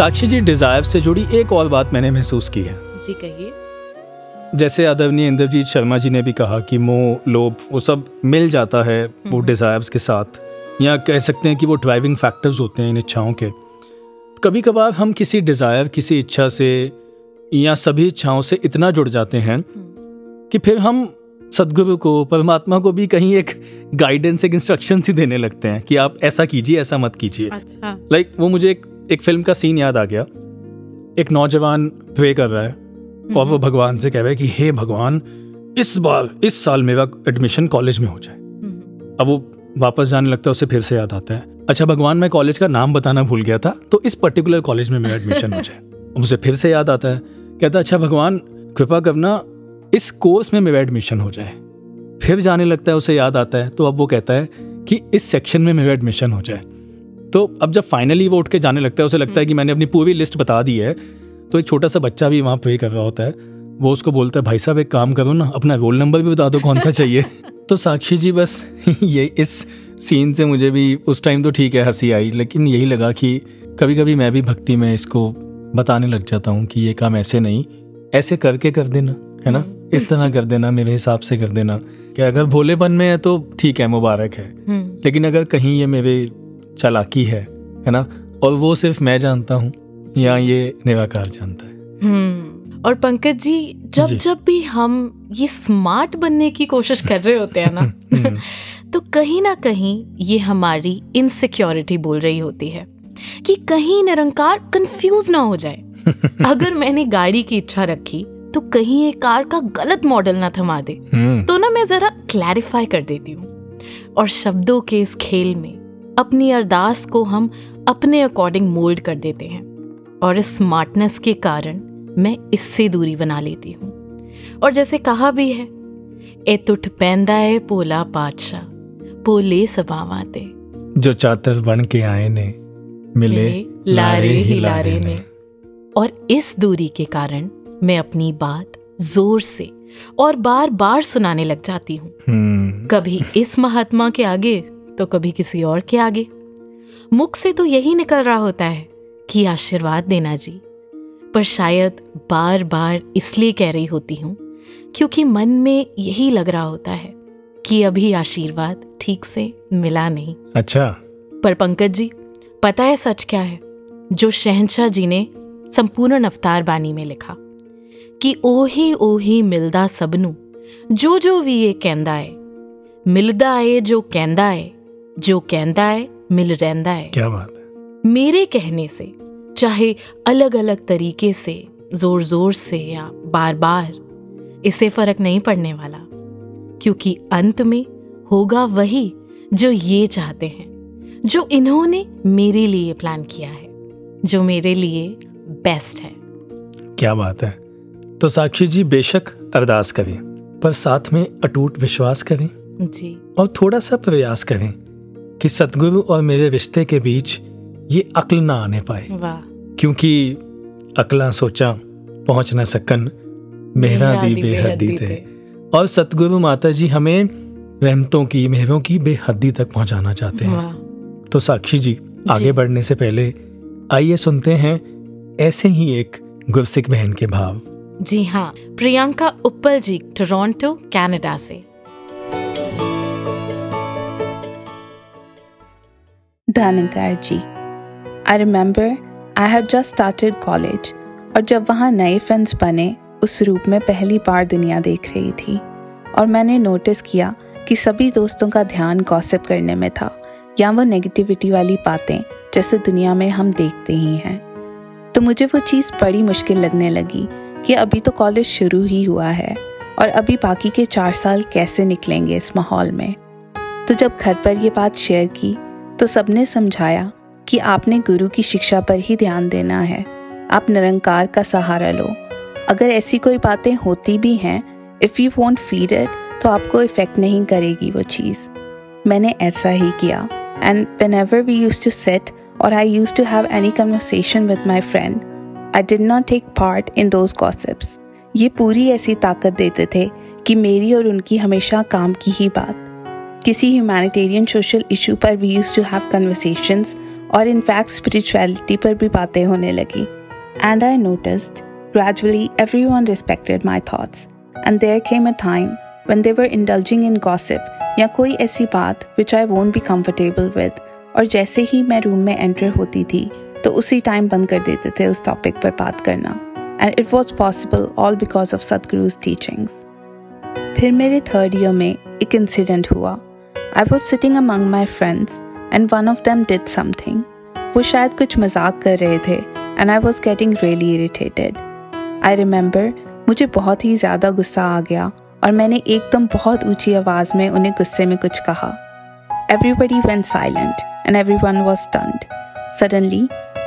साक्षी जी डिज़ायर से जुड़ी एक और बात मैंने महसूस की है। जी कहिए। जैसे आदरणीय इंद्रजीत शर्मा जी ने भी कहा कि मोह लोभ वो सब मिल जाता है वो डिजायर्स के साथ। या कह सकते हैं कि वो ड्राइविंग फैक्टर्स होते हैं इन इच्छाओं के। कभी कभार हम किसी डिज़ायर किसी इच्छा से या सभी इच्छाओं से इतना जुड़ जाते हैं कि फिर हम सदगुरु को परमात्मा को भी कहीं एक गाइडेंस एक इंस्ट्रक्शन ही देने लगते हैं कि आप ऐसा कीजिए ऐसा मत कीजिए। लाइक अच्छा। लाइक वो मुझे एक एक फ़िल्म का सीन याद आ गया। एक नौजवान प्रे कर रहा है और वो भगवान से कह रहा है कि हे भगवान इस बार इस साल मेरा एडमिशन कॉलेज में हो जाए। अब वो वापस जाने लगता है उसे फिर से याद आता है। अच्छा भगवान मैं कॉलेज का नाम बताना भूल गया था तो इस पर्टिकुलर कॉलेज में मेरा एडमिशन हो जाए। उसे फिर से याद आता है। कहता है अच्छा भगवान कृपा करना इस कोर्स में मेरा एडमिशन हो जाए। फिर जाने लगता है उसे याद आता है। तो अब वो कहता है कि इस सेक्शन में मेरा एडमिशन हो जाए। तो अब जब फाइनली वो उठ के जाने लगता है उसे लगता है कि मैंने अपनी पूरी लिस्ट बता दी है तो एक छोटा सा बच्चा भी वहाँ पे कर रहा होता है। वो उसको बोलता है भाई साहब एक काम करो ना अपना रोल नंबर भी बता दो कौन सा चाहिए? तो साक्षी जी बस ये इस सीन से मुझे भी उस टाइम तो ठीक है हँसी आई लेकिन यही लगा कि कभी कभी मैं भी भक्ति में इसको बताने लग जाता हूँ कि ये काम ऐसे नहीं ऐसे करके कर देना है ना? इस तरह कर देना मेरे हिसाब से कर देना। कि अगर भोलेपन में है तो ठीक है मुबारक है। हम्म। लेकिन अगर कहीं ये मेरे चालाकी है है ना? और वो सिर्फ़ मैं जानता हूँ या ये निराकार जानता है। हम्म और पंकज जी जब जी। जब भी हम ये स्मार्ट बनने की कोशिश कर रहे होते हैं ना तो कहीं ना कहीं ये हमारी इनसिक्योरिटी बोल रही होती है कि कहीं निरंकार कंफ्यूज ना हो जाए। अगर मैंने गाड़ी की इच्छा रखी तो कहीं ये कार का गलत मॉडल ना थमा दे। हम्म। तो ना मैं जरा क्लैरिफाई कर देती हूँ और शब्दों के इस खेल में अपनी अरदास को हम अपने अकॉर्डिंग मोल्ड कर देते हैं। और इस स्मार्टनेस के कारण मैं इससे दूरी बना लेती हूँ। और जैसे कहा भी है ए तुठ पैंदा है पोला पातशाह पोले सबावा ते जो चातर बन के आए ने मिले मिले लारे ही लारे ने। और इस दूरी के कारण मैं अपनी बात ज़ोर से और बार बार सुनाने लग जाती हूँ। हम्म। कभी इस महात्मा के आगे तो कभी किसी और के आगे। मुख से तो यही निकल रहा होता है कि आशीर्वाद देना जी। पर शायद बार बार इसलिए कह रही होती हूँ क्योंकि मन में यही लग रहा होता है कि अभी आशीर्वाद ठीक से मिला नहीं। अच्छा। पर पंकज जी पता है सच क्या है? जो शहनशाह जी ने संपूर्ण अवतार बानी में लिखा कि ओही ओही मिलदा सबनू जो जो भी ये कहंदा है मिलदा है जो कहंदा है जो कहंदा है मिल रहंदा है। क्या बात है? मेरे कहने से चाहे अलग अलग तरीके से ज़ोर ज़ोर से या बार बार इसे फ़र्क नहीं पड़ने वाला। क्योंकि अंत में होगा वही जो ये चाहते हैं जो इन्होंने मेरे लिए प्लान किया है जो मेरे लिए बेस्ट है। क्या बात है। तो साक्षी जी बेशक अरदास करें पर साथ में अटूट विश्वास करें। जी। और थोड़ा सा प्रयास करें कि सतगुरु और मेरे रिश्ते के बीच ये अक्ल ना आने पाए। क्योंकि अकला सोचा पहुँच न सकन मेहरा दी बेहदी थे। और सतगुरु माता जी हमें रहमतों की मेहरों की बेहदी तक पहुंचाना चाहते हैं। तो साक्षी जी आगे बढ़ने से पहले आइए सुनते हैं ऐसे ही एक गुरसिक बहन के भाव। जी हाँ प्रियंका उप्पल जी टोरंटो कनाडा से। जी I remember I had just started college और जब वहाँ नए फ्रेंड्स बने, उस रूप में पहली बार दुनिया देख रही थी और मैंने नोटिस किया कि सभी दोस्तों का ध्यान गॉसिप करने में था या वो नेगेटिविटी वाली बातें जैसे दुनिया में हम देखते ही हैं। तो मुझे वो चीज़ बड़ी मुश्किल लगने लगी कि अभी तो कॉलेज शुरू ही हुआ है और अभी बाकी के चार साल कैसे निकलेंगे इस माहौल में। तो जब घर पर ये बात शेयर की तो सबने समझाया कि आपने गुरु की शिक्षा पर ही ध्यान देना है। आप निरंकार का सहारा लो। अगर ऐसी कोई बातें होती भी हैं if you want feed it तो आपको इफ़ेक्ट नहीं करेगी वो चीज़। मैंने ऐसा ही किया। And whenever we use to sit और I use to have any conversation with my friend I did not take part in those gossips ये पूरी ऐसी ताकत देते थे कि मेरी और उनकी हमेशा काम की ही बात। किसी ह्यूमैनिटेरियन सोशल इशू पर we use to have conversations और इनफैक्ट स्पिरिचुअलिटी पर भी बातें होने लगी। And I noticed gradually every one respected my thoughts and there came a time they were indulging in gossip या कोई ऐसी बात which I won't be comfortable with और जैसे ही मैं रूम में एंटर होती थी तो उसी टाइम बंद कर देते थे उस टॉपिक पर बात करना। And it was possible all because of Sadguru's teachings फिर मेरे थर्ड ईयर में एक इंसिडेंट हुआ। I was sitting among my friends and one of them did something वो शायद कुछ मज़ाक कर रहे थे and I was getting really irritated I remember मुझे बहुत ही ज़्यादा गुस्सा आ गया, और मैंने एकदम बहुत ऊँची आवाज़ में उन्हें गुस्से में कुछ कहा। Everybody went silent and every one was stunned suddenly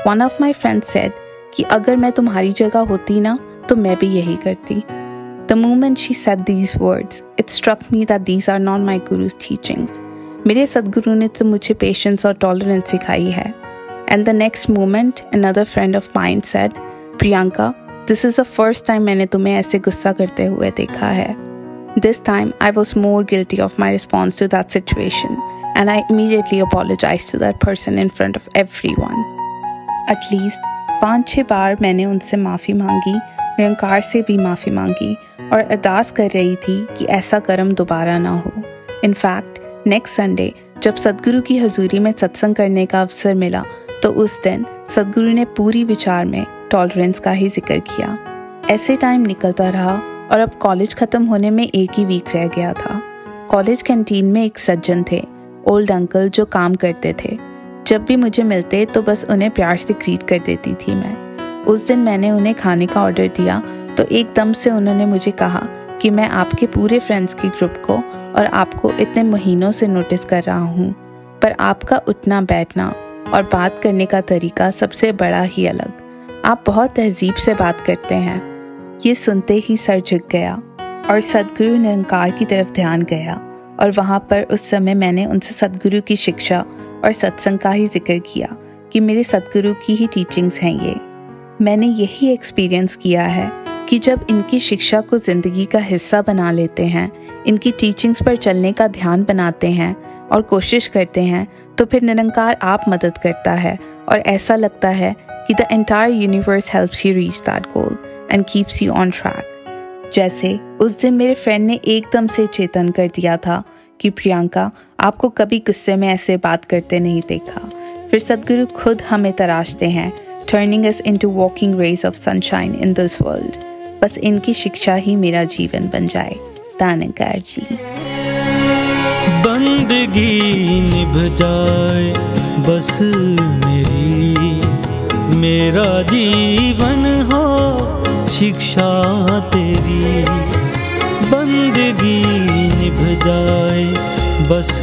one of my friends said कि अगर मैं तुम्हारी जगह होती ना तो मैं भी यही करती। The moment she said these words, it struck me that these are not my guru's teachings. मेरे सदगुरु ने तो मुझे पेशेंस और टॉलरेंस सिखाई है and the next moment another friend of mine said Priyanka this is the first time मैंने तुम्हें ऐसे गुस्सा करते हुए देखा है This time, I was more guilty of my response to that situation, and I immediately apologized to that person in front of everyone. At least पाँच छः बार मैंने उनसे माफ़ी मांगी निरंकार से भी माफ़ी मांगी और अरदास कर रही थी कि ऐसा कर्म दोबारा ना हो। इनफैक्ट नेक्स्ट संडे जब सदगुरु की हजूरी में सत्संग करने का अवसर मिला तो उस दिन सदगुरु ने पूरी विचार में टॉलरेंस का ही ज़िक्र किया। ऐसे टाइम निकलता रहा और अब कॉलेज ख़त्म होने में एक ही वीक रह गया था। कॉलेज कैंटीन में एक सज्जन थे ओल्ड अंकल जो काम करते थे। जब भी मुझे मिलते तो बस उन्हें प्यार से ग्रीट कर देती थी मैं। उस दिन मैंने उन्हें खाने का ऑर्डर दिया तो एकदम से उन्होंने मुझे कहा कि मैं आपके पूरे फ्रेंड्स के ग्रुप को और आपको इतने महीनों से नोटिस कर रहा हूँ। पर आपका उठना, बैठना और बात करने का तरीका सबसे बड़ा ही अलग। आप बहुत तहजीब से बात करते हैं। ये सुनते ही सर झुक गया और सदगुरु निरंकार की तरफ़ ध्यान गया और वहाँ पर उस समय मैंने उनसे सदगुरु की शिक्षा और सत्संग का ही ज़िक्र किया कि मेरे सदगुरु की ही टीचिंग्स हैं ये। मैंने यही एक्सपीरियंस किया है कि जब इनकी शिक्षा को ज़िंदगी का हिस्सा बना लेते हैं, इनकी टीचिंग्स पर चलने का ध्यान बनाते हैं और कोशिश करते हैं तो फिर निरंकार आप मदद करता है और ऐसा लगता है कि the entire universe helps you reach that goal and keeps you on track जैसे उस दिन मेरे फ्रेंड ने एकदम से चेतन कर दिया था कि प्रियंका, आपको कभी गुस्से में ऐसे बात करते नहीं देखा। फिर सदगुरु खुद हमें तराशते हैं turning us into walking rays of sunshine in this world बस इनकी शिक्षा ही मेरा जीवन बन जाए। दानकार जी। बंदगी निभ जाए, बस मेरी। मेरा जीवन हो, शिक्षा तेरी। बंदगी निभ जाए, बस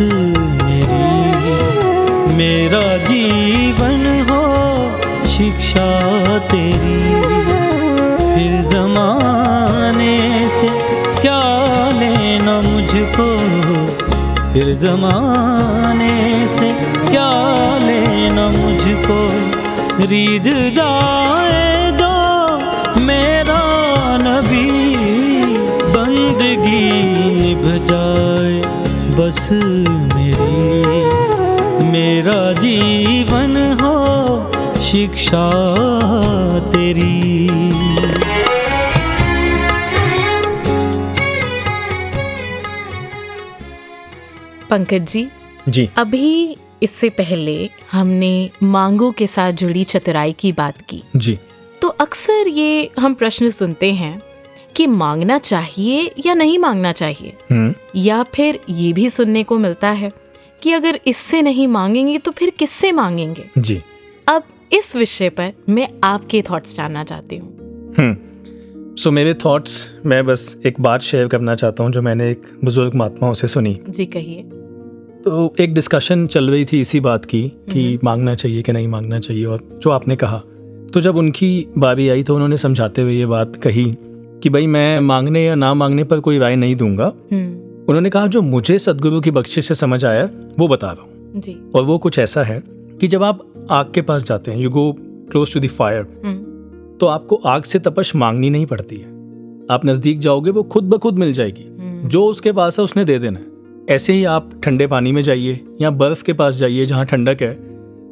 मेरी। मेरा जीवन हो, शिक्षा तेरी। जमाने से क्या लेना मुझको? रीझ जाए दो मेरा नबी, बंदगी निभ जाए। बस मेरी, मेरा जीवन हो शिक्षा तेरी। पंकज जी जी। अभी इससे पहले हमने मांगों के साथ जुड़ी चतुराई की बात की। जी। तो अक्सर ये हम प्रश्न सुनते हैं कि मांगना चाहिए या नहीं मांगना चाहिए? हम्म। या फिर ये भी सुनने को मिलता है कि अगर इससे नहीं मांगेंगे तो फिर किससे मांगेंगे? जी। अब इस विषय पर मैं आपके थॉट्स जानना चाहती हूँ। हम्म। सो मेरे थॉट्स मैं बस एक बात शेयर करना चाहता हूँ जो मैंने एक बुज़ुर्ग महात्माओं से सुनी। जी कहिए। तो एक डिस्कशन चल रही थी इसी बात की कि मांगना चाहिए कि नहीं मांगना चाहिए और जो आपने कहा। तो जब उनकी बारी आई तो उन्होंने समझाते हुए ये बात कही कि भाई मैं मांगने या ना मांगने पर कोई राय नहीं दूँगा। हम्म। उन्होंने कहा जो मुझे सदगुरु की बख्शिश से समझ आया वो बता रहा हूँ और वो कुछ ऐसा है कि जब आप आग के पास जाते हैं you go close to the fire हम्म। तो आपको आग से तपश मांगनी नहीं पड़ती है। आप नज़दीक जाओगे वो खुद ब खुद मिल जाएगी। हम्म, जो उसके पास है उसने दे देना है। ऐसे ही आप ठंडे पानी में जाइए या बर्फ़ के पास जाइए जहाँ ठंडक है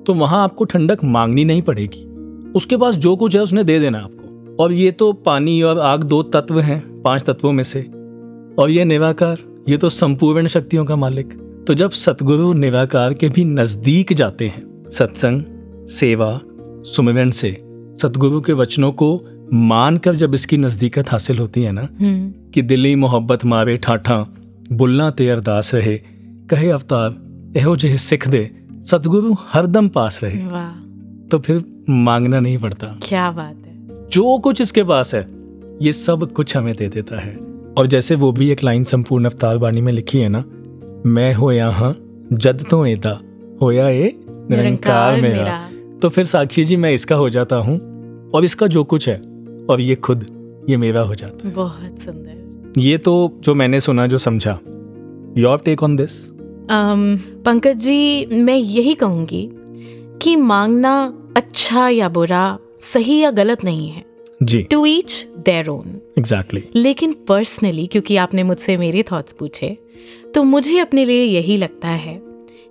तो वहाँ आपको ठंडक मांगनी नहीं पड़ेगी। उसके पास जो कुछ है उसने दे देना आपको। और ये तो पानी और आग दो तत्व हैं पाँच तत्वों में से। और ये निराकार ये तो संपूर्ण शक्तियों का मालिक। तो जब सतगुरु निराकार के भी नज़दीक जाते हैं सत्संग सेवा सुमिरन से सतगुरु के वचनों को मानकर जब इसकी नजदीकत हासिल होती है ना हम्म। कि दिल्ली मोहब्बत मारे ठाठा बुलना ते अरदास रहे कहे अवतार एहो जे सिख दे सतगुरु हरदम पास रहे तो फिर मांगना नहीं पड़ता क्या बात है जो कुछ इसके पास है ये सब कुछ हमें दे देता है और जैसे वो भी एक लाइन संपूर्ण अवतार वाणी में लिखी है ना मैं हो यहाँ जद तो एता होया ए निरंकार मेरा तो फिर साक्षी जी मैं इसका हो जाता हूँ और इसका जो कुछ है और ये खुद ये मेरा हो जाता बहुत सुंदर है ये तो जो मैंने सुना जो समझा। Your take on this Pankaj ji मैं यही कहूँगी कि मांगना अच्छा या बुरा सही या गलत नहीं है। जी। To each their own exactly लेकिन पर्सनली क्योंकि आपने मुझसे मेरे थॉट्स पूछे तो मुझे अपने लिए यही लगता है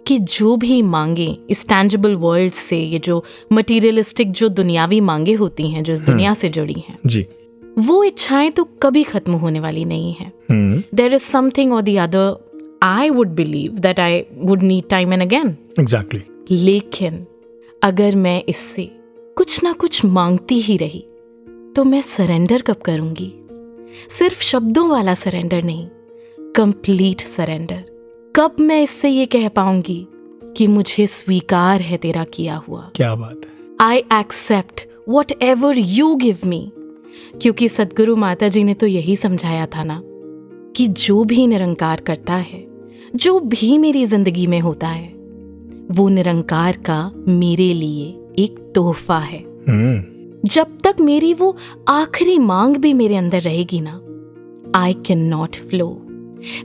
कि जो भी मांगे इस टैंजिबल वर्ल्ड से ये जो मटेरियलिस्टिक जो दुनियावी मांगे होती हैं जो इस दुनिया से जुड़ी हैं जी। वो इच्छाएँ तो कभी खत्म होने वाली नहीं है। देर इज़ समथिंग और the other I would believe that I would need time and again exactly लेकिन अगर मैं इससे कुछ ना कुछ मांगती ही रही तो मैं सरेंडर कब करूँगी? सिर्फ़ शब्दों वाला सरेंडर नहीं कंप्लीट सरेंडर कब मैं इससे ये कह पाऊँगी कि मुझे स्वीकार है तेरा किया हुआ? क्या बात है। I accept whatever you give me क्योंकि सदगुरु माता जी ने तो यही समझाया था ना कि जो भी निरंकार करता है जो भी मेरी ज़िंदगी में होता है वो निरंकार का मेरे लिए एक तोहफा है। हम्म। जब तक मेरी वो आखिरी मांग भी मेरे अंदर रहेगी ना आई कैन नॉट फ्लो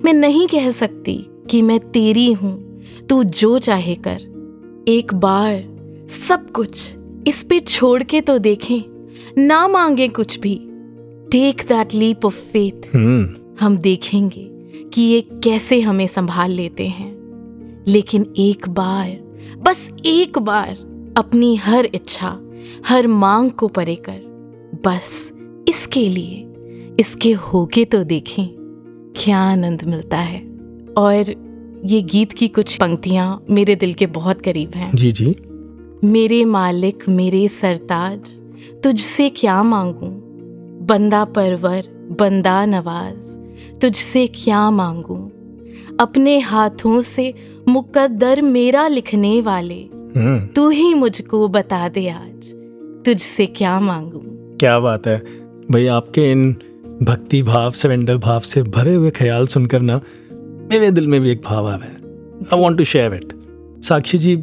मैं नहीं कह सकती कि मैं तेरी हूँ तू जो चाहे कर। एक बार सब कुछ इस पे छोड़ के तो देखें। ना मांगे कुछ भी। Take that leap of faith हम देखेंगे कि ये कैसे हमें संभाल लेते हैं। लेकिन एक बार बस एक बार अपनी हर इच्छा हर मांग को परे कर बस इसके लिए इसके होके तो देखें क्या आनंद मिलता है। और ये गीत की कुछ पंक्तियाँ मेरे दिल के बहुत करीब हैं। जी जी। मेरे मालिक मेरे सरताज तुझसे क्या मांगूं? बंदा परवर बंदा नवाज़ तुझसे क्या मांगूं? अपने हाथों से मुकद्दर मेरा लिखने वाले हम्म। तू ही मुझको बता दे आज तुझसे क्या मांगूं? क्या बात है। भाई आपके इन भक्ति भाव सरेंडर भाव से भरे हुए ख्याल सुनकर ना मेरे दिल में भी एक भाव आ रहा है। I want to share it Sakshi ji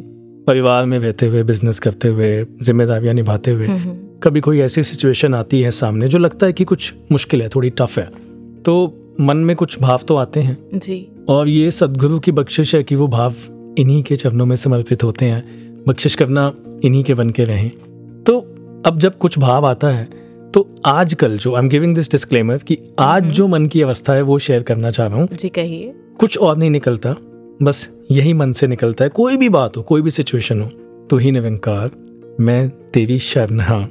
परिवार में रहते हुए बिज़नेस करते हुए जिम्मेदारियाँ निभाते हुए कभी कोई ऐसी सिचुएशन आती है सामने जो लगता है कि कुछ मुश्किल है थोड़ी टफ है। तो मन में कुछ भाव तो आते हैं। जी। और ये सदगुरु की बख्शिश है कि वो भाव इन्हीं के चरणों में समर्पित होते हैं। बख्शिश करना इन्हीं के बन के रहें। तो अब जब कुछ भाव आता है तो आजकल जो I am giving this disclaimer कि आज जो मन की अवस्था है वो शेयर करना चाह रहा हूँ। जी कहिए। कुछ और नहीं निकलता। बस यही मन से निकलता है। कोई भी बात हो कोई भी सिचुएशन हो तो ही निरंकार मैं तेरी शरण हाँ।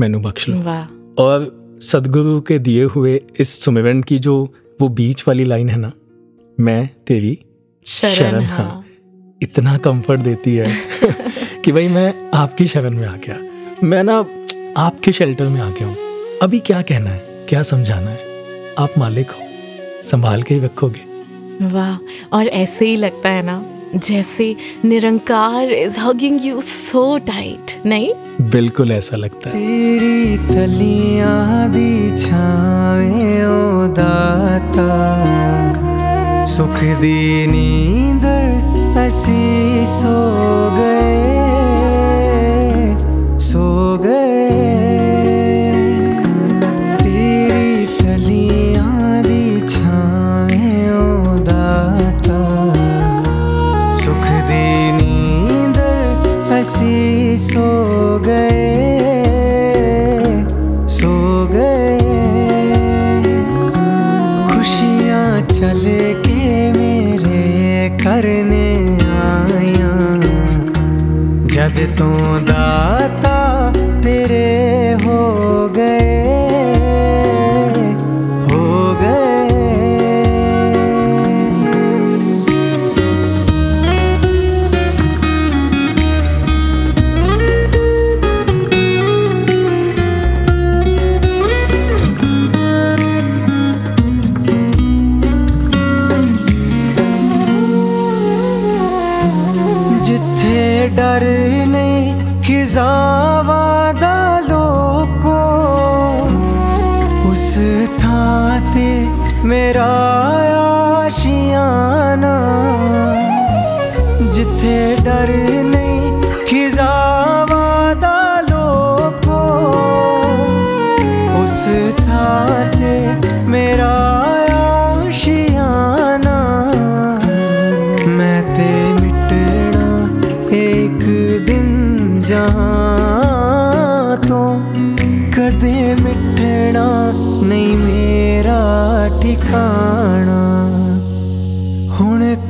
मैनू बख्श लो। वाह। और सदगुरु के दिए हुए इस सुमिरन की जो वो बीच वाली लाइन है ना मैं तेरी शरण शरण हाँ। हाँ। इतना कंफर्ट देती है कि भाई मैं आपकी शरण में आ गया। मैं ना आपके शेल्टर में आ गया हूँ। अभी क्या कहना है क्या समझाना है? आप मालिक हो संभाल के ही रखोगे। वाह और ऐसे ही लगता है ना जैसे Nirankar is hugging you so tight नहीं? बिल्कुल ऐसा लगता है। तेरी तलियाँ दी छावे ओ दाता सुख दी नींदर असी सो गए सो गए।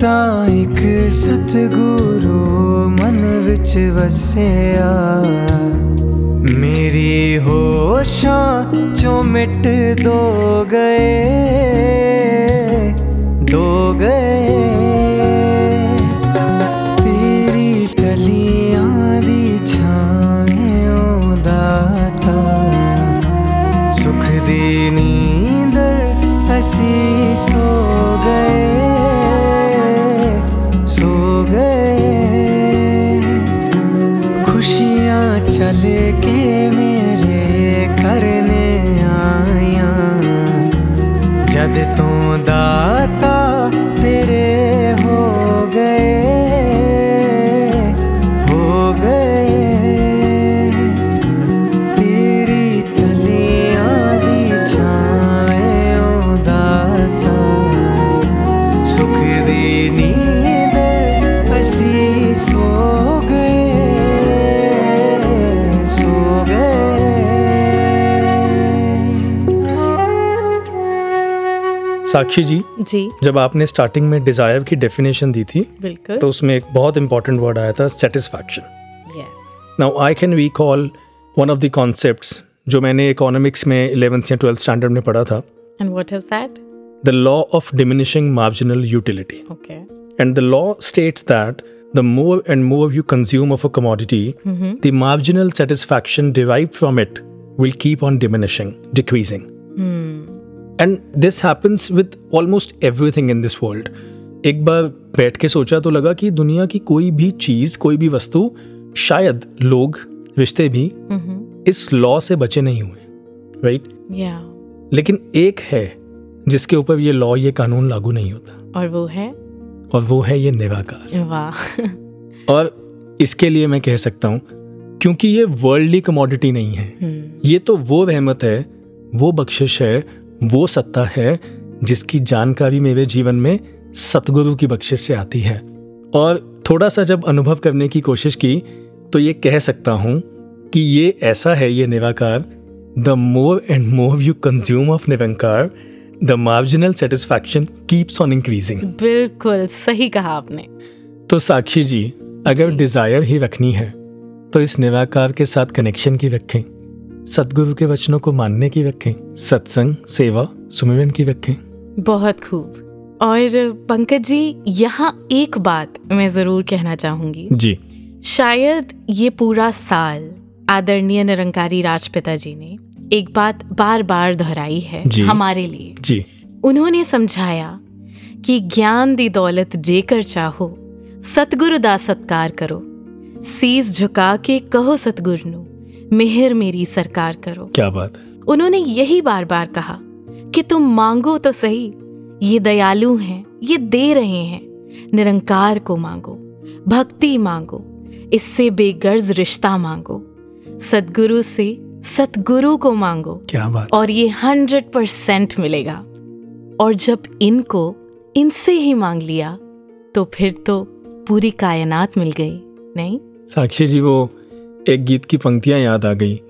ਤਾਂ ਇੱਕ ਸਤਿਗੁਰੂ ਮਨ ਵਿੱਚ ਵਸਿਆ। ਮੇਰੀ ਹੋਸ਼ਾਂ ਚੋਂ ਮਿਟ ਦੋ ਗਏ ਦੋ ਗਏ। ਤੇਰੀ ਕਲੀਆਂ ਦੀ ਛਾਵੇਂ ਓ ਦਾਤਾ ਸੁਖ ਦੀ ਨੀਂਦਰ ਅਸੀਂ ਸੋ ਗਏ। साक्षी जी जी। जब आपने स्टार्टिंग में डिज़ायर की डेफिनेशन दी थी बिल्कुल। तो उसमें एक बहुत इंपॉर्टेंट वर्ड आया था satisfaction yes now I can we call one of the concepts जो मैंने इकोनॉमिक्स में इलेवेंथ या ट्वेल्थ स्टैंडर्ड में पढ़ा था। And what is that the law of diminishing marginal utility okay And the law states that the more and more you consume of a commodity, the marginal satisfaction derived from it will keep on diminishing, decreasing. And this happens with almost everything in this world एक बार बैठ के सोचा तो लगा कि दुनिया की कोई भी चीज़ कोई भी वस्तु शायद लोग रिश्ते भी इस लॉ से बचे नहीं हुए राइट या लेकिन एक है जिसके ऊपर ये लॉ ये कानून लागू नहीं होता। और वो है? और वो है ये निराकार। वाह। और इसके लिए मैं कह सकता हूँ क्योंकि ये वर्ल्डली कमोडिटी नहीं है। ये तो वो रहमत है वो बख्शिश है वो सत्ता है जिसकी जानकारी मेरे जीवन में सतगुरु की बख्शिश से आती है। और थोड़ा सा जब अनुभव करने की कोशिश की तो ये कह सकता हूँ कि ये ऐसा है ये निराकार the more and more you consume of Nirankar the marginal satisfaction keeps on increasing. बिल्कुल सही कहा आपने। तो साक्षी जी अगर डिज़ायर ही रखनी है तो इस निराकार के साथ कनेक्शन की रखें। सदगुरु के वचनों को मानने की रखें सत्संग सेवा सुमिरन की रखें बहुत खूब। और पंकज जी यहाँ एक बात मैं ज़रूर कहना चाहूँगी। जी। शायद ये पूरा साल आदरणीय निरंकारी राजपिता जी ने एक बात बार बार दोहराई है जी। हमारे लिए। जी। उन्होंने समझाया कि ज्ञान दी दौलत जेकर चाहो सतगुरु दा सत्कार करो। सीस झुका के कहो सतगुरु नु। मेहर मेरी सरकार करो। क्या बात है? उन्होंने यही बार बार कहा कि तुम मांगो तो सही ये दयालु हैं ये दे रहे हैं निरंकार को मांगो भक्ति मांगो इससे बेगर्ज रिश्ता मांगो सदगुरु से सतगुरु को मांगो। क्या बात और ये हंड्रेड परसेंट मिलेगा। और जब इनको इनसे ही मांग लिया तो फिर तो पूरी कायनात मिल गई नहीं? साक्षी जी वो एक गीत की पंक्तियाँ याद आ गई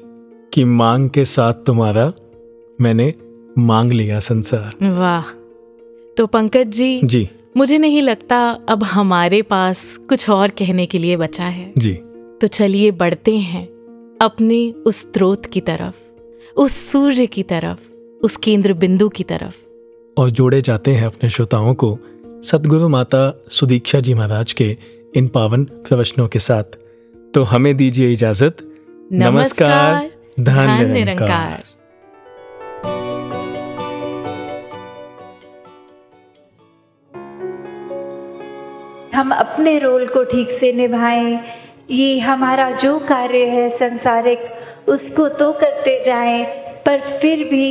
कि मांग के साथ तुम्हारा मैंने मांग लिया संसार। वाह। तो पंकज जी जी। मुझे नहीं लगता अब हमारे पास कुछ और कहने के लिए बचा है। जी। तो चलिए बढ़ते हैं अपने उस स्रोत की तरफ़ उस सूर्य की तरफ़ उस केंद्र बिंदु की तरफ़। और जोड़े जाते हैं अपने श्रोताओं को सदगुरु माता सुदीक्षा जी महाराज के इन पावन प्रवचनों के साथ। तो हमें दीजिए इजाज़त। नमस्कार धन्य निरंकार। हम अपने रोल को ठीक से निभाएँ। ये हमारा जो कार्य है संसारिक उसको तो करते जाएँ पर फिर भी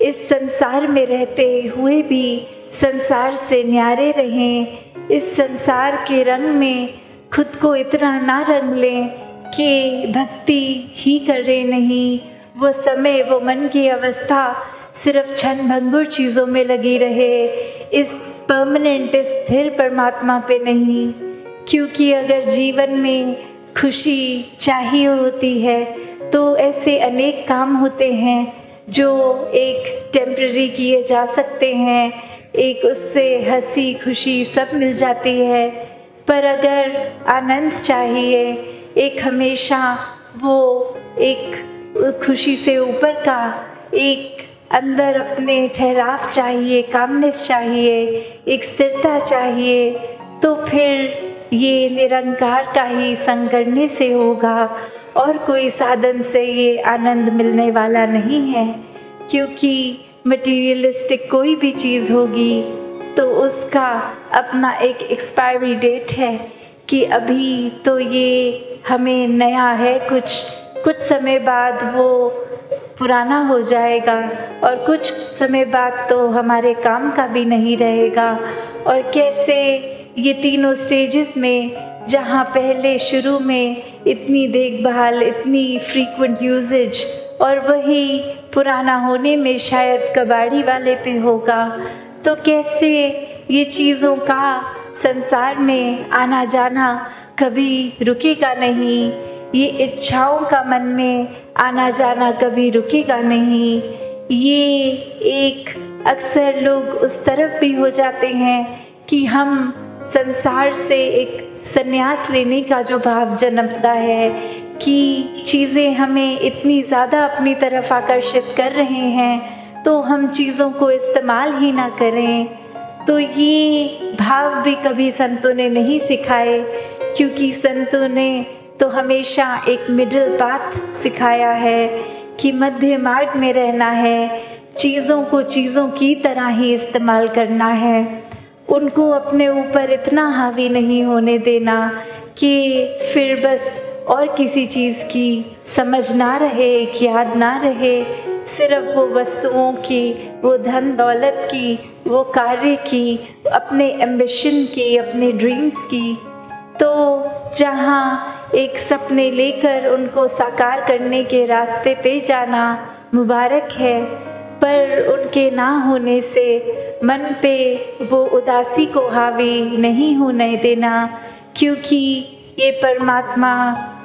इस संसार में रहते हुए भी संसार से न्यारे रहें। इस संसार के रंग में खुद को इतना ना रंग लें कि भक्ति ही करे नहीं। वो समय, वो मन की अवस्था सिर्फ़ क्षण भंगुर चीज़ों में लगी रहे। इस परमानेंट स्थिर परमात्मा पे नहीं, क्योंकि अगर जीवन में खुशी चाहिए होती है तो ऐसे अनेक काम होते हैं जो एक टेम्प्ररी किए जा सकते हैं। एक उससे हँसी खुशी सब मिल जाती है। पर अगर आनंद चाहिए, एक हमेशा वो एक खुशी से ऊपर का, एक अंदर अपने ठहराव चाहिए, कामनेस चाहिए, एक स्थिरता चाहिए तो फिर ये निरंकार का ही संग करने से होगा। और कोई साधन से ये आनंद मिलने वाला नहीं है, क्योंकि मटेरियलिस्टिक कोई भी चीज़ होगी तो उसका अपना एक एक्सपायरी डेट है कि अभी तो ये हमें नया है। कुछ कुछ समय बाद वो पुराना हो जाएगा और कुछ समय बाद तो हमारे काम का भी नहीं रहेगा। और कैसे ये तीनों स्टेजेस में, जहाँ पहले शुरू में इतनी देखभाल, इतनी फ्रीक्वेंट यूजेज और वही पुराना होने में शायद कबाड़ी वाले पे होगा तो कैसे ये चीज़ों का संसार में आना जाना कभी रुकेगा नहीं? ये इच्छाओं का मन में आना जाना कभी रुकेगा नहीं? ये एक अक्सर लोग उस तरफ़ भी हो जाते हैं कि हम संसार से एक संन्यास लेने का जो भाव जन्मता है कि चीज़ें हमें इतनी ज़्यादा अपनी तरफ़ आकर्षित कर रहे हैं तो हम चीज़ों को इस्तेमाल ही ना करें। तो ये भाव भी कभी संतों ने नहीं सिखाए, क्योंकि संतों ने तो हमेशा एक मिडिल पाथ सिखाया है कि मध्य मार्ग में रहना है, चीज़ों को चीज़ों की तरह ही इस्तेमाल करना है। उनको अपने ऊपर इतना हावी नहीं होने देना कि फिर बस और किसी चीज़ की समझ ना रहे, एक याद ना रहे सिर्फ़ वो वस्तुओं की, वो धन दौलत की, वो कार्य की, अपने एम्बिशन की, अपने ड्रीम्स की। तो जहाँ एक सपने लेकर उनको साकार करने के रास्ते पे जाना मुबारक है, पर उनके ना होने से मन पे वो उदासी को हावी नहीं होने देना, क्योंकि ये परमात्मा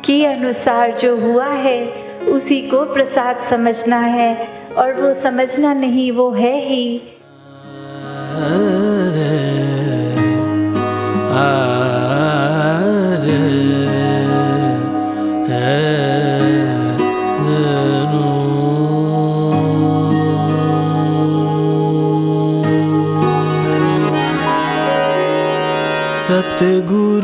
के अनुसार जो हुआ है उसी को प्रसाद समझना है और वो समझना नहीं वो है ही। सतगुरु